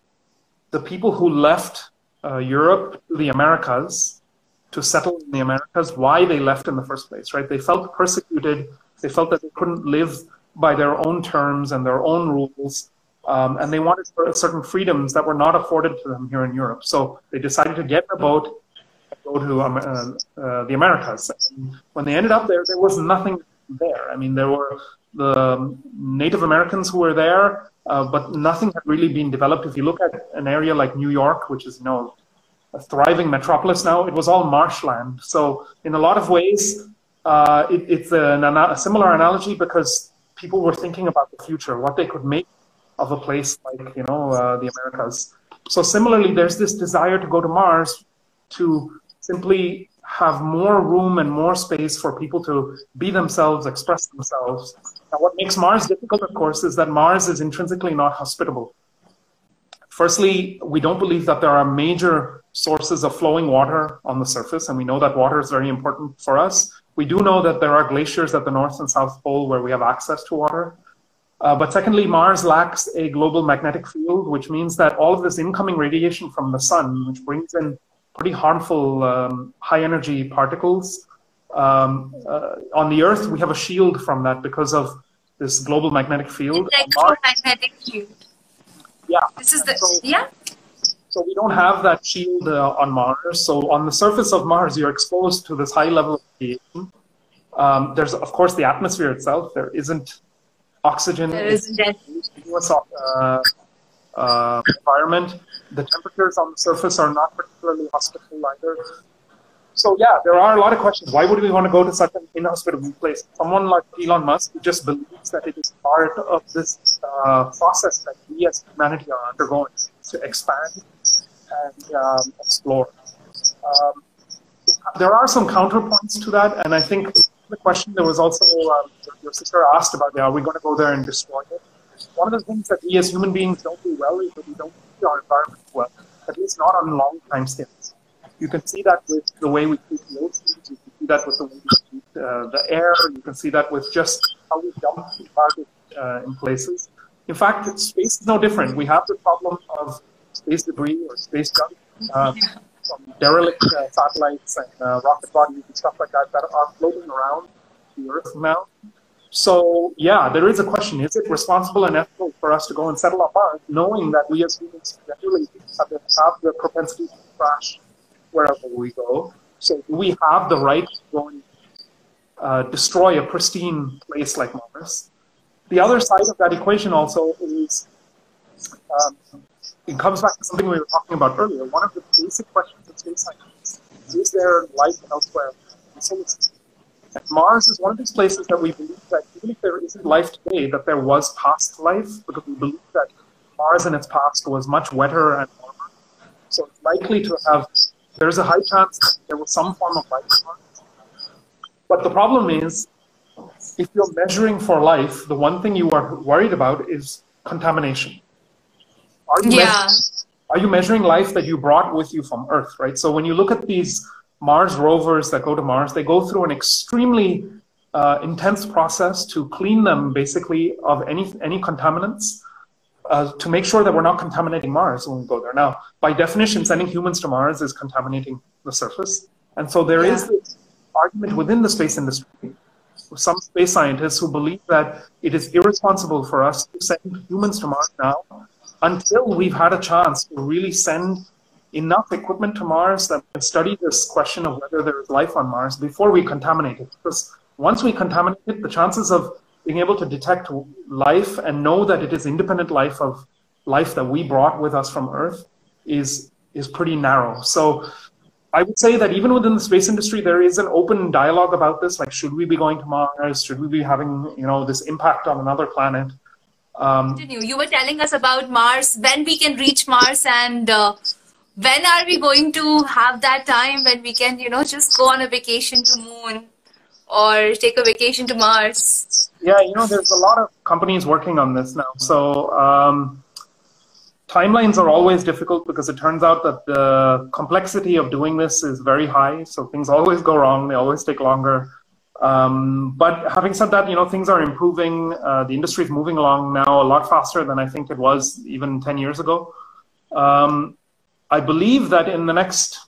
the people who left uh, Europe to the Americas to settle in the Americas, why they left in the first place, right? They felt persecuted. They felt that they couldn't live by their own terms and their own rules. Um, and they wanted certain freedoms that were not afforded to them here in Europe. So they decided to get in a boat and go to um, uh, uh, the Americas. And when they ended up there, there was nothing there. I mean, there were the Native Americans who were there, uh, but nothing had really been developed. If you look at an area like New York, which is you know a thriving metropolis now, it was all marshland. So in a lot of ways, uh, it, it's an, a similar analogy because people were thinking about the future, what they could make of a place like you know uh, the Americas. So similarly, there's this desire to go to Mars to simply have more room and more space for people to be themselves, express themselves. What makes Mars difficult, of course, is that Mars is intrinsically not hospitable. Firstly, we don't believe that there are major sources of flowing water on the surface, and we know that water is very important for us. We do know that there are glaciers at the North and South Pole where we have access to water. Uh, but secondly, Mars lacks a global magnetic field, which means that all of this incoming radiation from the sun, which brings in pretty harmful um, high energy particles. Um, uh, on the Earth, we have a shield from that because of this global magnetic field. Electromagnetic field. Yeah. This is the so, yeah. So we don't have that shield uh, on Mars. So on the surface of Mars, you're exposed to this high level of radiation. Um, there's of course the atmosphere itself. There isn't oxygen. There isn't. Uh, uh, environment. The temperatures on the surface are not particularly hospitable either. So yeah, there are a lot of questions. Why would we want to go to such an inhospitable place? Someone like Elon Musk who just believes that it is part of this uh, process that we as humanity are undergoing to expand and um, explore. Um, there are some counterpoints to that, and I think the question there was also um, your sister asked about, yeah, are we going to go there and destroy it? one of the things that we as human beings don't do well is that we don't see our environment well, at least not on long time scales. You can see that with the way we treat the oceans, you can see that with the way we treat uh, the air, you can see that with just how we dump garbage uh, in places. In fact, space is no different. We have the problem of space debris or space junk uh, derelict uh, satellites and uh, rocket bodies and stuff like that that are floating around the Earth now. So yeah, there is a question: Is it responsible and ethical for us to go and settle on Mars, knowing that we as humans generally have the, propensity to crash wherever we go? So do we have the right to go and uh, destroy a pristine place like Mars? The other side of that equation also is um, it comes back to something we were talking about earlier. One of the basic questions of space science is is there life elsewhere in solar system? Mars is one of these places that we believe that even if there isn't life today, that there was past life, because we believe that Mars in its past was much wetter and warmer. So it's likely to have, there's a high chance that there was some form of life. But the problem is, if you're measuring for life, the one thing you are worried about is contamination. Are you, Yeah. are you measuring life that you brought with you from Earth, right? So when you look at these Mars rovers that go to Mars, they go through an extremely uh, intense process to clean them basically of any any contaminants uh, to make sure that we're not contaminating Mars when we go there. Now, by definition, sending humans to Mars is contaminating the surface, and so there is Yeah. this argument within the space industry. Some space scientists who believe that it is irresponsible for us to send humans to Mars now until we've had a chance to really send enough equipment to Mars that can study this question of whether there is life on Mars before we contaminate it. Because once we contaminate it, the chances of being able to detect life and know that it is independent life of life that we brought with us from Earth is is pretty narrow. So I would say that even within the space industry, there is an open dialogue about this. Like, should we be going to Mars? Should we be having, you know, this impact on another planet? Um, Continue. You were telling us about Mars, when we can reach Mars, and uh, when are we going to have that time when we can, you know, just go on a vacation to Moon or take a vacation to Mars? Yeah, you know, there's a lot of companies working on this now. So um, timelines are always difficult because it turns out that the complexity of doing this is very high. So things always go wrong. They always take longer. Um, but having said that, you know, things are improving. Uh, the industry is moving along now a lot faster than I think it was even 10 years ago. Um, I believe that in the next,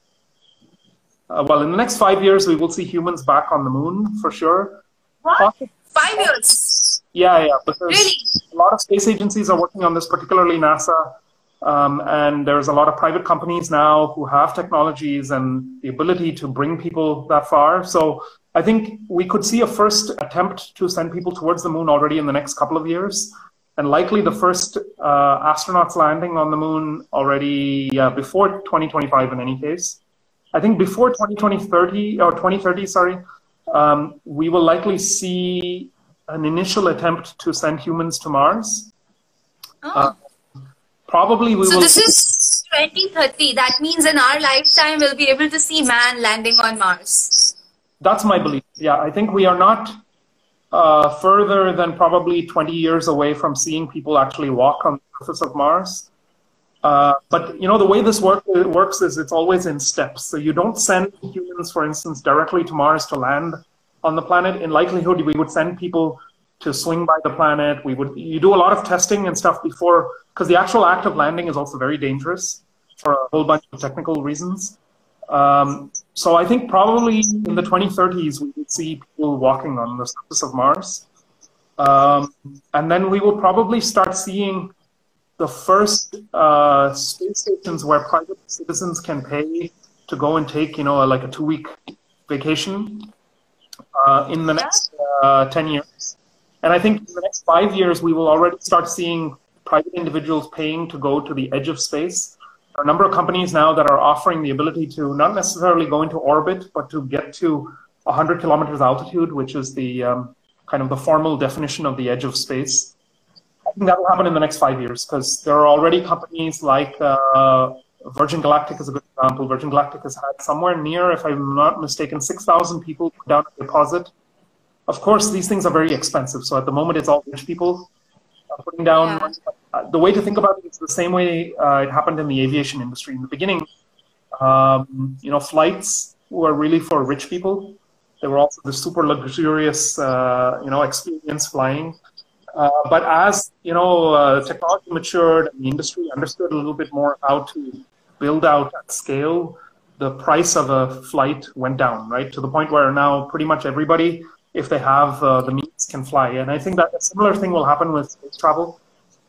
uh, well, in the next five years, we will see humans back on the moon for sure. What? Five years? Yeah, yeah, because Really? a lot of space agencies are working on this, particularly NASA. Um, and there's a lot of private companies now who have technologies and the ability to bring people that far. So I think we could see a first attempt to send people towards the moon already in the next couple of years. And likely the first uh, astronauts landing on the moon already yeah, before 2025 in any case. I think before 2020, or 2030, sorry, um, we will likely see an initial attempt to send humans to Mars. Oh. Probably we so will. So this is 2030. That means in our lifetime, we'll be able to see man landing on Mars. That's my belief. Yeah, I think we are not uh, further than probably 20 years away from seeing people actually walk on the surface of Mars. Uh, but you know the way this work, works is it's always in steps. So you don't send humans, for instance, directly to Mars to land on the planet. In likelihood, we would send people to swing by the planet. We would you do a lot of testing and stuff before because the actual act of landing is also very dangerous for a whole bunch of technical reasons. Um, so I think probably in the 2030s we would see people walking on the surface of Mars, um, and then we will probably start seeing the first uh, space stations where private citizens can pay to go and take you know like a two week vacation uh, in the next uh, 10 years. And I think in the next five years, we will already start seeing private individuals paying to go to the edge of space. There are a number of companies now that are offering the ability to not necessarily go into orbit, but to get to 100 kilometers altitude, which is the um, kind of the formal definition of the edge of space. I think that will happen in the next five years because there are already companies like uh, Virgin Galactic is a good example. Virgin Galactic has had somewhere near, if I'm not mistaken, 6,000 people put down a deposit. Of course, these things are very expensive. So at the moment, it's all rich people putting down. Yeah. The way to think about it is the same way uh, it happened in the aviation industry. In the beginning, um, you know, flights were really for rich people. They were also the super luxurious, uh, you know, experience flying. Uh, but as you know, uh, technology matured and the industry understood a little bit more how to build out at scale, the price of a flight went down, right, to the point where now pretty much everybody, if they have uh, the means, can fly. And I think that a similar thing will happen with space travel.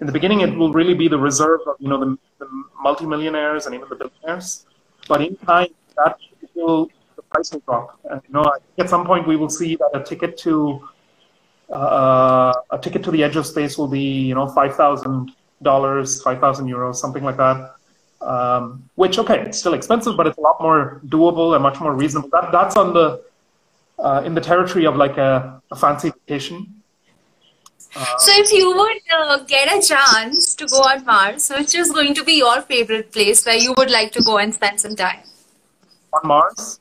In the beginning, it will really be the reserve of you know the, the multimillionaires and even the billionaires. But in time, that will the price will drop. And you know, I think at some point we will see that a ticket to uh, a ticket to the edge of space will be, you know, five thousand dollars, five thousand euros, something like that. Um, which okay, it's still expensive, but it's a lot more doable and much more reasonable. That that's on the uh, in the territory of like a, a fancy vacation. Uh, so if you would uh, get a chance to go on Mars, which is going to be your favorite place where you would like to go and spend some time? On Mars?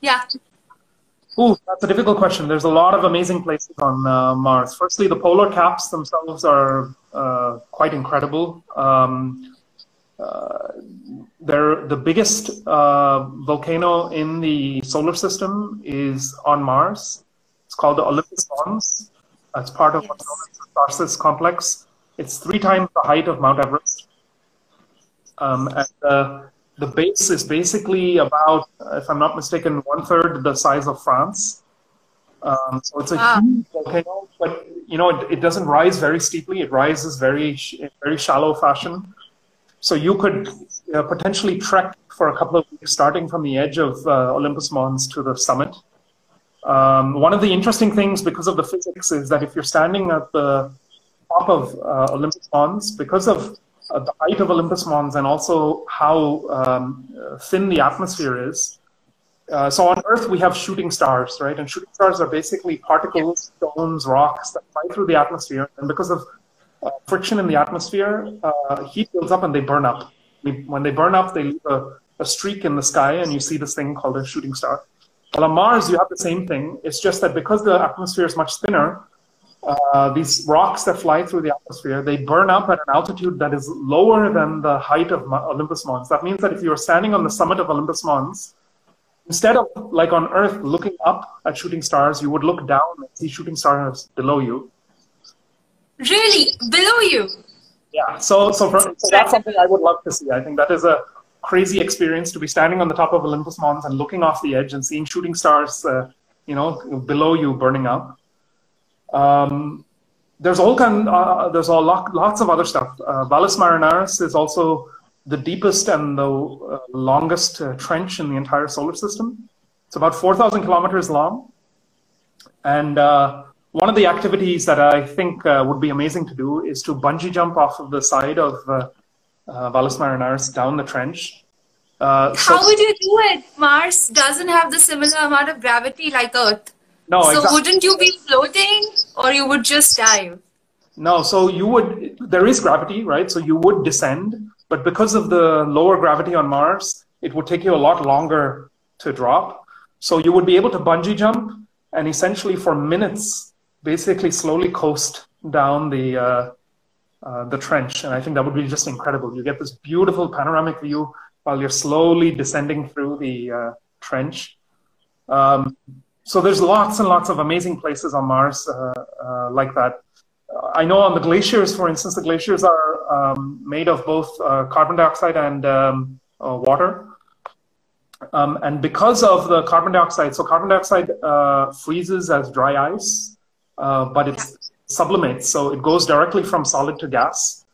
Yeah. Ooh, that's a difficult question. There's a lot of amazing places on uh, Mars. Firstly, the polar caps themselves are uh, quite incredible. Um, uh, they're the biggest uh, volcano in the solar system is on Mars. It's called the Olympus Mons. It's part of yes. what's known as the Tharsis complex. It's three times the height of Mount Everest. Um, and uh, the base is basically about, if I'm not mistaken, one third the size of France. Um, so it's a wow. huge volcano, but you know it, it, doesn't rise very steeply. It rises very in very shallow fashion. So you could uh, potentially trek for a couple of weeks, starting from the edge of uh, Olympus Mons to the summit. Um, one of the interesting things, because of the physics, is that if you're standing at the top of uh, Olympus Mons, because of uh, the height of Olympus Mons and also how um, thin the atmosphere is. Uh, so on Earth, we have shooting stars, right? And shooting stars are basically particles, stones, rocks that fly through the atmosphere. And because of uh, friction in the atmosphere, uh, heat builds up and they burn up. When they burn up, they leave a, a streak in the sky, and you see this thing called a shooting star. Well, on Mars, you have the same thing. It's just that because the atmosphere is much thinner, uh, these rocks that fly through the atmosphere, they burn up at an altitude that is lower than the height of Olympus Mons. That means that if you're standing on the summit of Olympus Mons, instead of like on Earth looking up at shooting stars, you would look down and see shooting stars below you. Really, below you? Yeah. So, so, for, so that's something I would love to see. I think that is a crazy experience to be standing on the top of Olympus Mons and looking off the edge and seeing shooting stars, uh, you know, below you burning up. Um, there's all kind, uh, there's all lot, lots of other stuff. Uh, Valles Marineris is also the deepest and the uh, longest uh, trench in the entire solar system. It's about 4,000 kilometers long. And uh, one of the activities that I think uh, would be amazing to do is to bungee jump off of the side of uh, Valles Marineris down the trench. Uh, How would you do it? Mars doesn't have the similar amount of gravity like Earth. No, so exactly. wouldn't you be floating, or you would just dive? No, so you would. There is gravity, right? So you would descend, but because of the lower gravity on Mars, it would take you a lot longer to drop. So you would be able to bungee jump, and essentially for minutes, basically slowly coast down the uh, uh, the trench, and I think that would be just incredible. You get this beautiful panoramic view while you're slowly descending through the uh, trench. Um, so there's lots and lots of amazing places on Mars uh, uh, like that. I know on the glaciers, for instance, the glaciers are um, made of both uh, carbon dioxide and um, water. Um, and because of the carbon dioxide, so carbon dioxide freezes as dry ice, but it's sublimates. So it goes directly from solid to gas.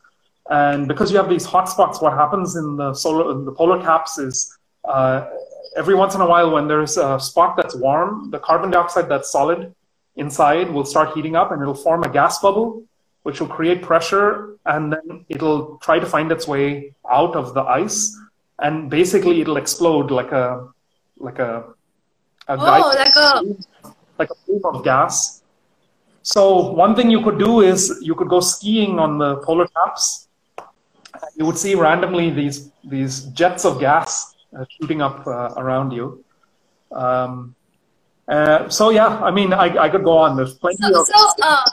And because you have these hot spots, what happens in the solar, in the polar caps is uh, every once in a while when there's a spot that's warm, the carbon dioxide that's solid inside will start heating up and it'll form a gas bubble, which will create pressure and then it'll try to find its way out of the ice. And basically it'll explode like a, like a, a oh, like a, like a plume of gas so one thing you could do is you could go skiing on the polar caps. You would see randomly these these jets of gas uh, shooting up uh, around you. Um, uh, so yeah, I mean, I, I could go on. There's plenty so, of. So uh,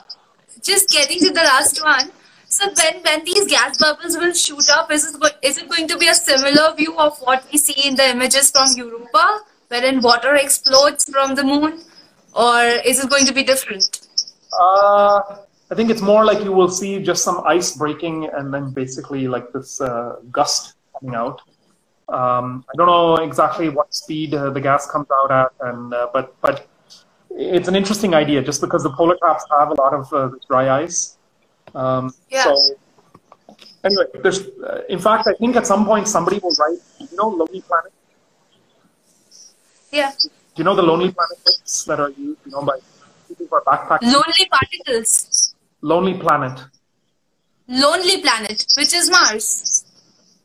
just getting to the last one. So when when these gas bubbles will shoot up, is it is it going to be a similar view of what we see in the images from Europa, wherein water explodes from the moon, or is it going to be different? Uh, I think it's more like you will see just some ice breaking and then basically like this uh, gust coming out. Um, I don't know exactly what speed uh, the gas comes out at, and uh, but but it's an interesting idea just because the polar caps have a lot of uh, dry ice. Um, yeah. So anyway, there's uh, in fact I think at some point somebody will write you know Lonely Planet. Yeah. Do you know the Lonely Planet books that are used you know by. Lonely particles. Lonely planet. Lonely Planet, which is Mars.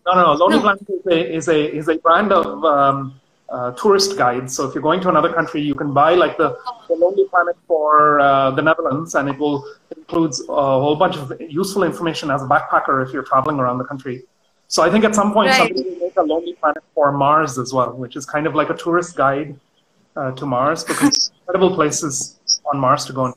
No, no, no. Lonely no. Planet is a, is a, is a brand of um, uh, tourist guides. So if you're going to another country, you can buy like the, the Lonely Planet for uh, the Netherlands, and it will it includes a whole bunch of useful information as a backpacker if you're traveling around the country. So I think at some point right. somebody will make a Lonely Planet for Mars as well, which is kind of like a tourist guide uh, to Mars because incredible places on Mars to go.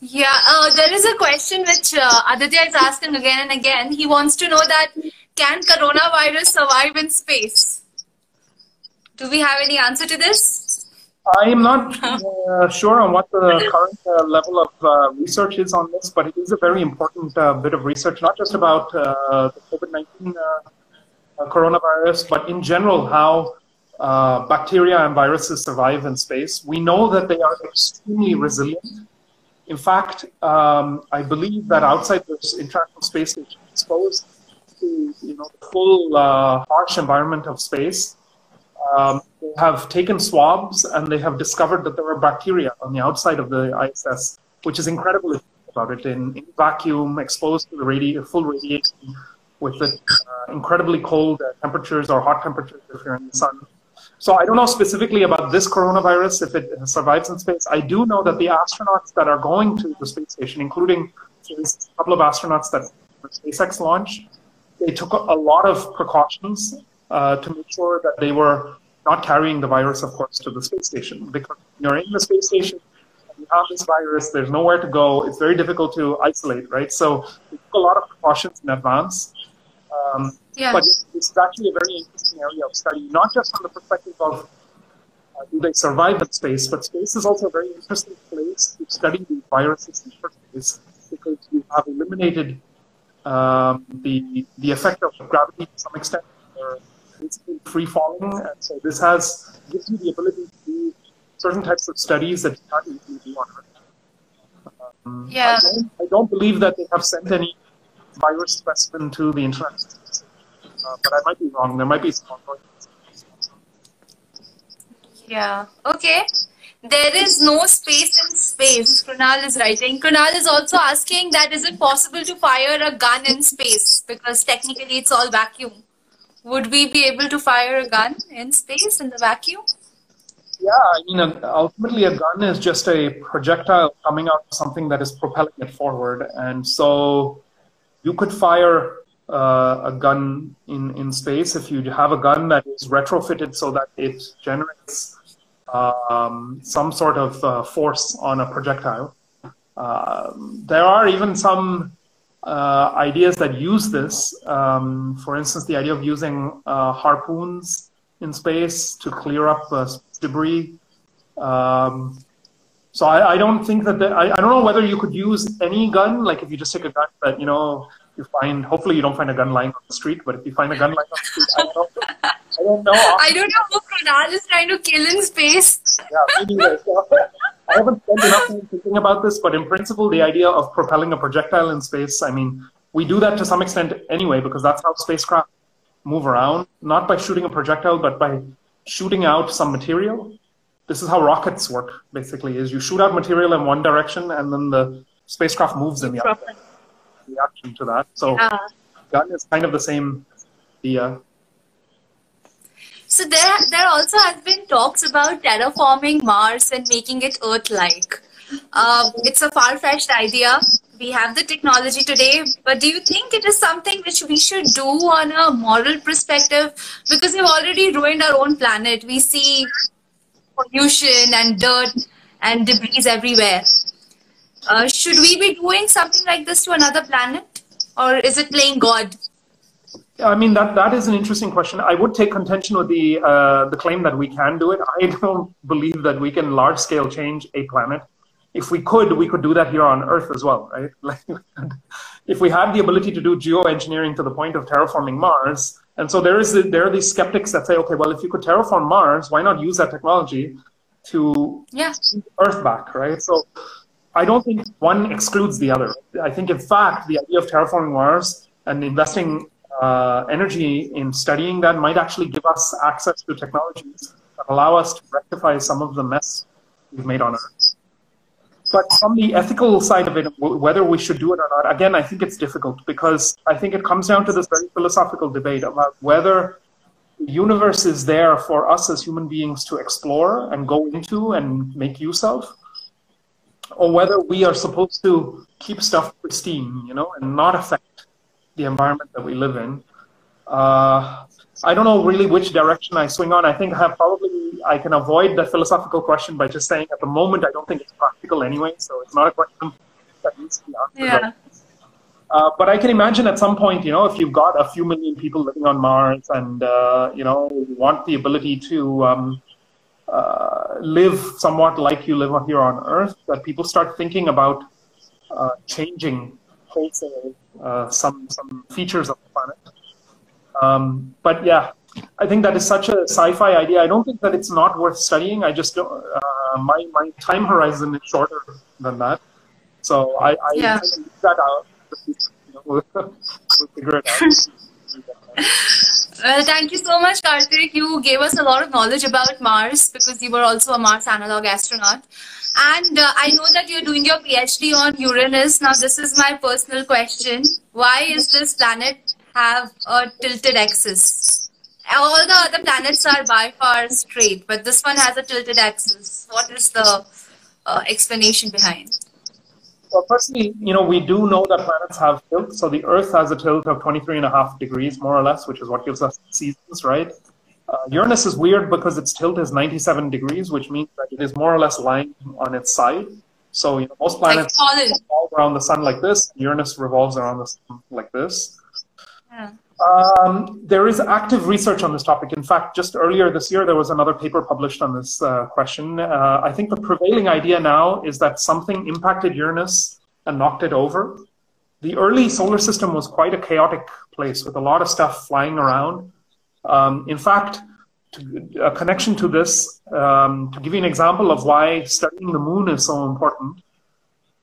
Yeah, uh, there is a question which uh, Aditya is asking again and again. He wants to know that can coronavirus survive in space? Do we have any answer to this? I am not uh, sure on what the current uh, level of uh, research is on this, but it is a very important uh, bit of research, not just about uh, the COVID 19 uh, coronavirus, but in general, how bacteria and viruses survive in space. We know that they are extremely resilient in fact, um, I believe that outside this International Space Station, exposed to you know the full uh, harsh environment of space, um, they have taken swabs and they have discovered that there are bacteria on the outside of the ISS, which is incredible about it in, in vacuum, exposed to the radi- full radiation, with the uh, incredibly cold uh, temperatures or hot temperatures if you're in the sun. So I don't know specifically about this coronavirus, if it survives in space. I do know that the astronauts that are going to the space station, including a couple of astronauts that SpaceX launched, they took a lot of precautions uh, to make sure that they were not carrying the virus, of course, to the space station. Because you're in the space station, you have this virus, there's nowhere to go, it's very difficult to isolate, right? So they took a lot of precautions in advance. Um, yeah. But it's actually a very interesting area of study, not just from the perspective of uh, do they survive in space, but space is also a very interesting place to study these viruses in the first place because you have eliminated um, the the effect of gravity to some extent. Or basically free falling, and so this has gives you the ability to do certain types of studies that you can't easily do on Earth. Um, yeah. I don't, I don't believe that they have sent any virus specimen to the internet uh, but I might be wrong. There might be some Yeah. Okay. There is no space in space. Krunal is writing. Krunal is also asking that is it possible to fire a gun in space because technically it's all vacuum. Would we be able to fire a gun in space in the vacuum? Yeah, I mean, ultimately, a gun is just a projectile coming out of something that is propelling it forward, and so you could fire a gun in, in space, if you have a gun that is retrofitted so that it generates um, some sort of uh, force on a projectile. Uh, there are even some uh, ideas that use this. Um, for instance, the idea of using uh, harpoons in space to clear up uh, debris. Um, so I, I, don't think that the, I, I don't know whether you could use any gun, like if you just take a gun that you know you find hopefully you don't find a gun lying on the street, but if you find a gun lying on the street, I don't know. I don't know. I don't know who Krunal is trying to kill in space. Yeah, me uh, I haven't spent enough time thinking about this, but in principle, the idea of propelling a projectile in space, I mean, we do that to some extent anyway, because that's how spacecraft move around, not by shooting a projectile, but by shooting out some material. This is how rockets work, basically, is you shoot out material in one direction and then the spacecraft moves in the other reaction to that. So yeah. gun is kind of the same idea. So there, there also has been talks about terraforming Mars and making it Earth-like. Uh, it's a far-fetched idea. We have the technology today, but do you think it is something which we should do on a moral perspective? Because we've already ruined our own planet. We see pollution and dirt and debris everywhere. Uh, should we be doing something like this to another planet, or is it playing God? I mean that that is an interesting question. I would take contention with the uh, the claim that we can do it. I don't believe that we can large scale change a planet. If we could, we could do that here on Earth as well, right? Like, if we had the ability to do geoengineering to the point of terraforming Mars, and so there is there are these skeptics that say, okay, well, if you could terraform Mars, why not use that technology to yeah. Earth back, right? So I don't think one excludes the other. I think, in fact, the idea of terraforming Mars and investing uh, energy in studying that might actually give us access to technologies that allow us to rectify some of the mess we've made on Earth. but from the ethical side of it, whether we should do it or not, again, I think it's difficult because I think it comes down to this very philosophical debate about whether the universe is there for us as human beings to explore and go into and make use of, or whether we are supposed to keep stuff pristine, you know, and not affect the environment that we live in. Uh, I don't know really which direction I swing on. I think I have probably I can avoid the philosophical question by just saying at the moment I don't think it's practical anyway, so it's not a question that needs to be answered. Yeah. Right. Uh, but I can imagine at some point, you know, if you've got a few million people living on Mars and, uh, you know, want the ability to um, uh, live somewhat like you live here on Earth, that people start thinking about uh, changing wholesale uh, some, some features of the planet. Um, but yeah, I think that is such a sci-fi idea. I don't think that it's not worth studying. I just don't, uh, my my time horizon is shorter than that, so I, I yeah. leave that out. You know, we'll, we'll figure it out. well, thank you so much, Karthik. You gave us a lot of knowledge about Mars because you were also a Mars analog astronaut. And uh, I know that you're doing your PhD on Uranus. Now, this is my personal question. Why is this planet have a tilted axis. All the other planets are by far straight, but this one has a tilted axis. What is the uh, explanation behind? Well, firstly, you know, we do know that planets have tilt. So the Earth has a tilt of 23 and a half degrees, more or less, which is what gives us seasons, right? Uh, Uranus is weird because its tilt is 97 degrees, which means that it is more or less lying on its side. So, you know, most planets revolve around the sun like this. Uranus revolves around the sun like this. Yeah. Um, there is active research on this topic. In fact, just earlier this year, there was another paper published on this uh, question. Uh, I think the prevailing idea now is that something impacted Uranus and knocked it over. The early solar system was quite a chaotic place with a lot of stuff flying around. Um, in fact, to, a connection to this, um, to give you an example of why studying the moon is so important,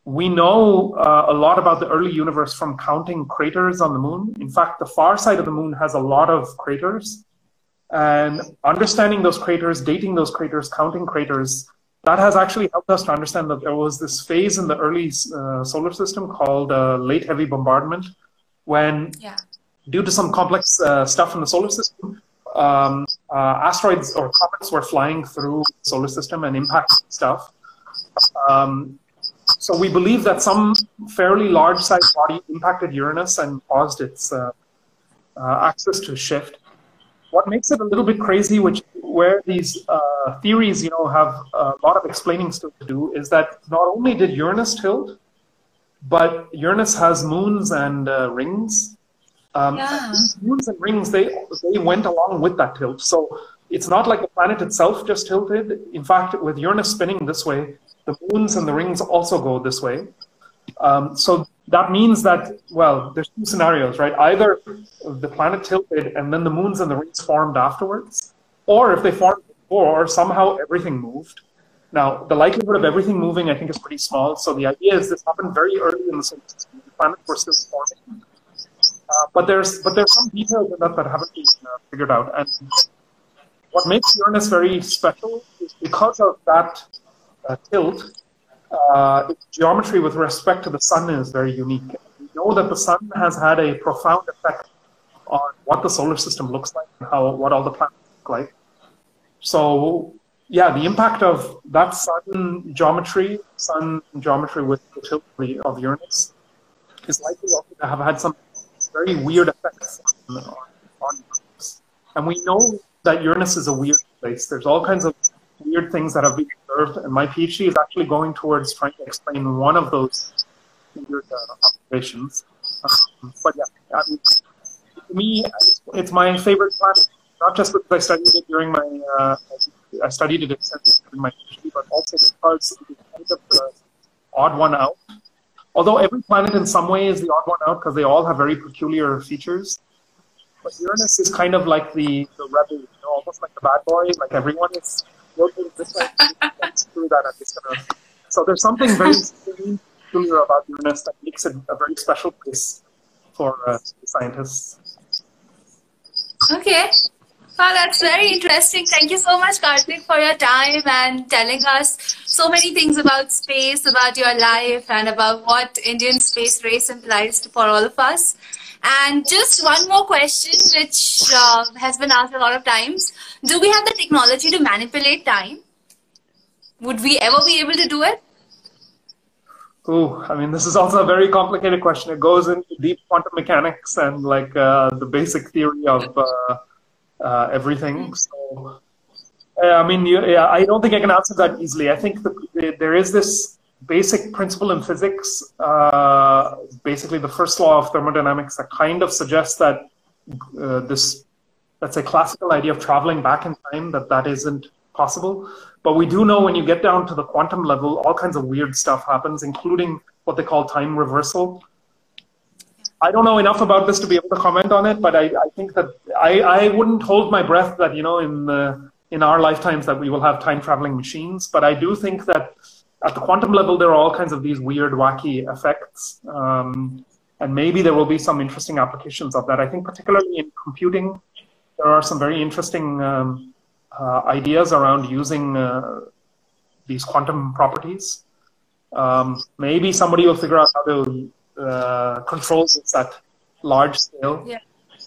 we know uh, a lot about the early universe from counting craters on the moon. In fact, the far side of the moon has a lot of craters. And understanding those craters, dating those craters, counting craters, that has actually helped us to understand that there was this phase in the early uh, solar system called uh, late heavy bombardment, when, yeah. due to some complex uh, stuff in the solar system, um, uh, asteroids or comets were flying through the solar system and impacting stuff. Um, so we believe that some fairly large-sized body impacted Uranus and caused its uh, uh, axis to shift. What makes it a little bit crazy, which where these uh, theories, you know, have a lot of explaining still to do, is that not only did Uranus tilt, but Uranus has moons and uh, rings. Um, yeah. Moons and rings, they they went along with that tilt. So it's not like the planet itself just tilted. In fact, with Uranus spinning this way, the moons and the rings also go this way. Um, so that means that, well, there's two scenarios, right? Either the planet tilted and then the moons and the rings formed afterwards, or if they formed before, somehow everything moved. Now, the likelihood of everything moving, I think, is pretty small. So the idea is this happened very early in the solar system. The planets were still forming. Uh, but there's but there's some details in that that haven't been uh, figured out. And what makes Uranus very special is because of that tilt, uh, its geometry with respect to the sun is very unique. We know that the sun has had a profound effect on what the solar system looks like and how what all the planets look like. So yeah, the impact of that sun geometry, sun geometry with the tilt of Uranus, is likely also to have had some very weird effects on, on Uranus. And we know that Uranus is a weird place. There's all kinds of weird things that have been observed, and my PhD is actually going towards trying to explain one of those weird uh, observations. Um, but yeah, I mean, to me, it's my favorite planet, not just because I studied it during my, uh, I studied it extensively during my PhD, but also because it is kind of the odd one out. Although every planet in some way is the odd one out because they all have very peculiar features. But Uranus is kind of like the, the rebel, you know, almost like the bad boy. Like everyone is So there's something very peculiar about Uranus that makes it a very special place for uh, scientists. Okay. Wow, that's very interesting. Thank you so much, Karthik, for your time and telling us so many things about space, about your life, and about what Indian space race implies for all of us. And just one more question, which uh, has been asked a lot of times. Do we have the technology to manipulate time? Would we ever be able to do it? Oh, I mean, this is also a very complicated question. It goes into deep quantum mechanics and like uh, the basic theory of uh, uh, everything. So, I mean, you, yeah, I don't think I can answer that easily. I think the, the, there is this basic principle in physics, uh, basically the first law of thermodynamics, that kind of suggests that uh, this, let's say, classical idea of traveling back in time, that that isn't possible. But we do know when you get down to the quantum level, all kinds of weird stuff happens, including what they call time reversal, I don't know enough about this to be able to comment on it, but I, I think that I, I wouldn't hold my breath that you know in the in our lifetimes that we will have time traveling machines. But I do think that at the quantum level there are all kinds of these weird, wacky effects, um, and maybe there will be some interesting applications of that. I think particularly in computing, there are some very interesting um, uh, ideas around using uh, these quantum properties. Um, maybe somebody will figure out how to uh, controls it's at large scale. Yeah.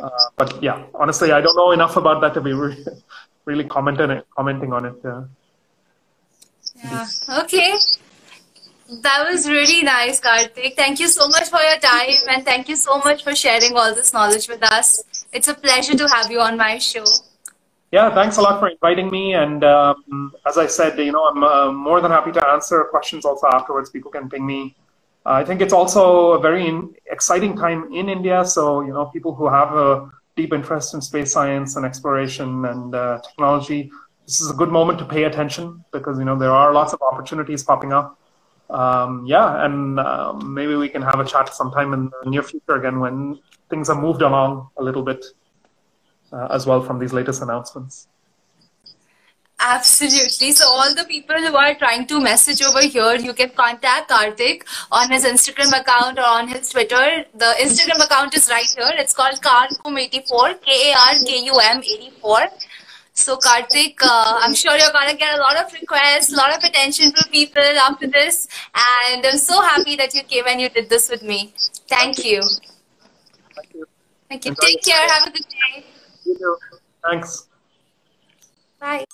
Uh, but yeah, honestly, I don't know enough about that to be really, really commenting commenting on it. Yeah. Okay. That was really nice, Karthik. Thank you so much for your time and thank you so much for sharing all this knowledge with us. It's a pleasure to have you on my show. Yeah, thanks a lot for inviting me. And um, as I said, you know, I'm uh, more than happy to answer questions also afterwards. People can ping me I think it's also a very in, exciting time in India. So, you know, people who have a deep interest in space science and exploration and uh, technology, this is a good moment to pay attention because, you know, there are lots of opportunities popping up. Um, yeah, and uh, maybe we can have a chat sometime in the near future again when things have moved along a little bit uh, as well from these latest announcements. Absolutely. So all the people who are trying to message over here, you can contact Karthik on his Instagram account or on his Twitter. The Instagram account is right here. It's called Karkum84, K-A-R-K-U-M 84. So Karthik, uh, I'm sure you're gonna get a lot of requests, a lot of attention from people after this, and I'm so happy that you came and you did this with me. Thank you. Thank you. Thank you. Take care. Have a good day. You too. Thanks. Bye.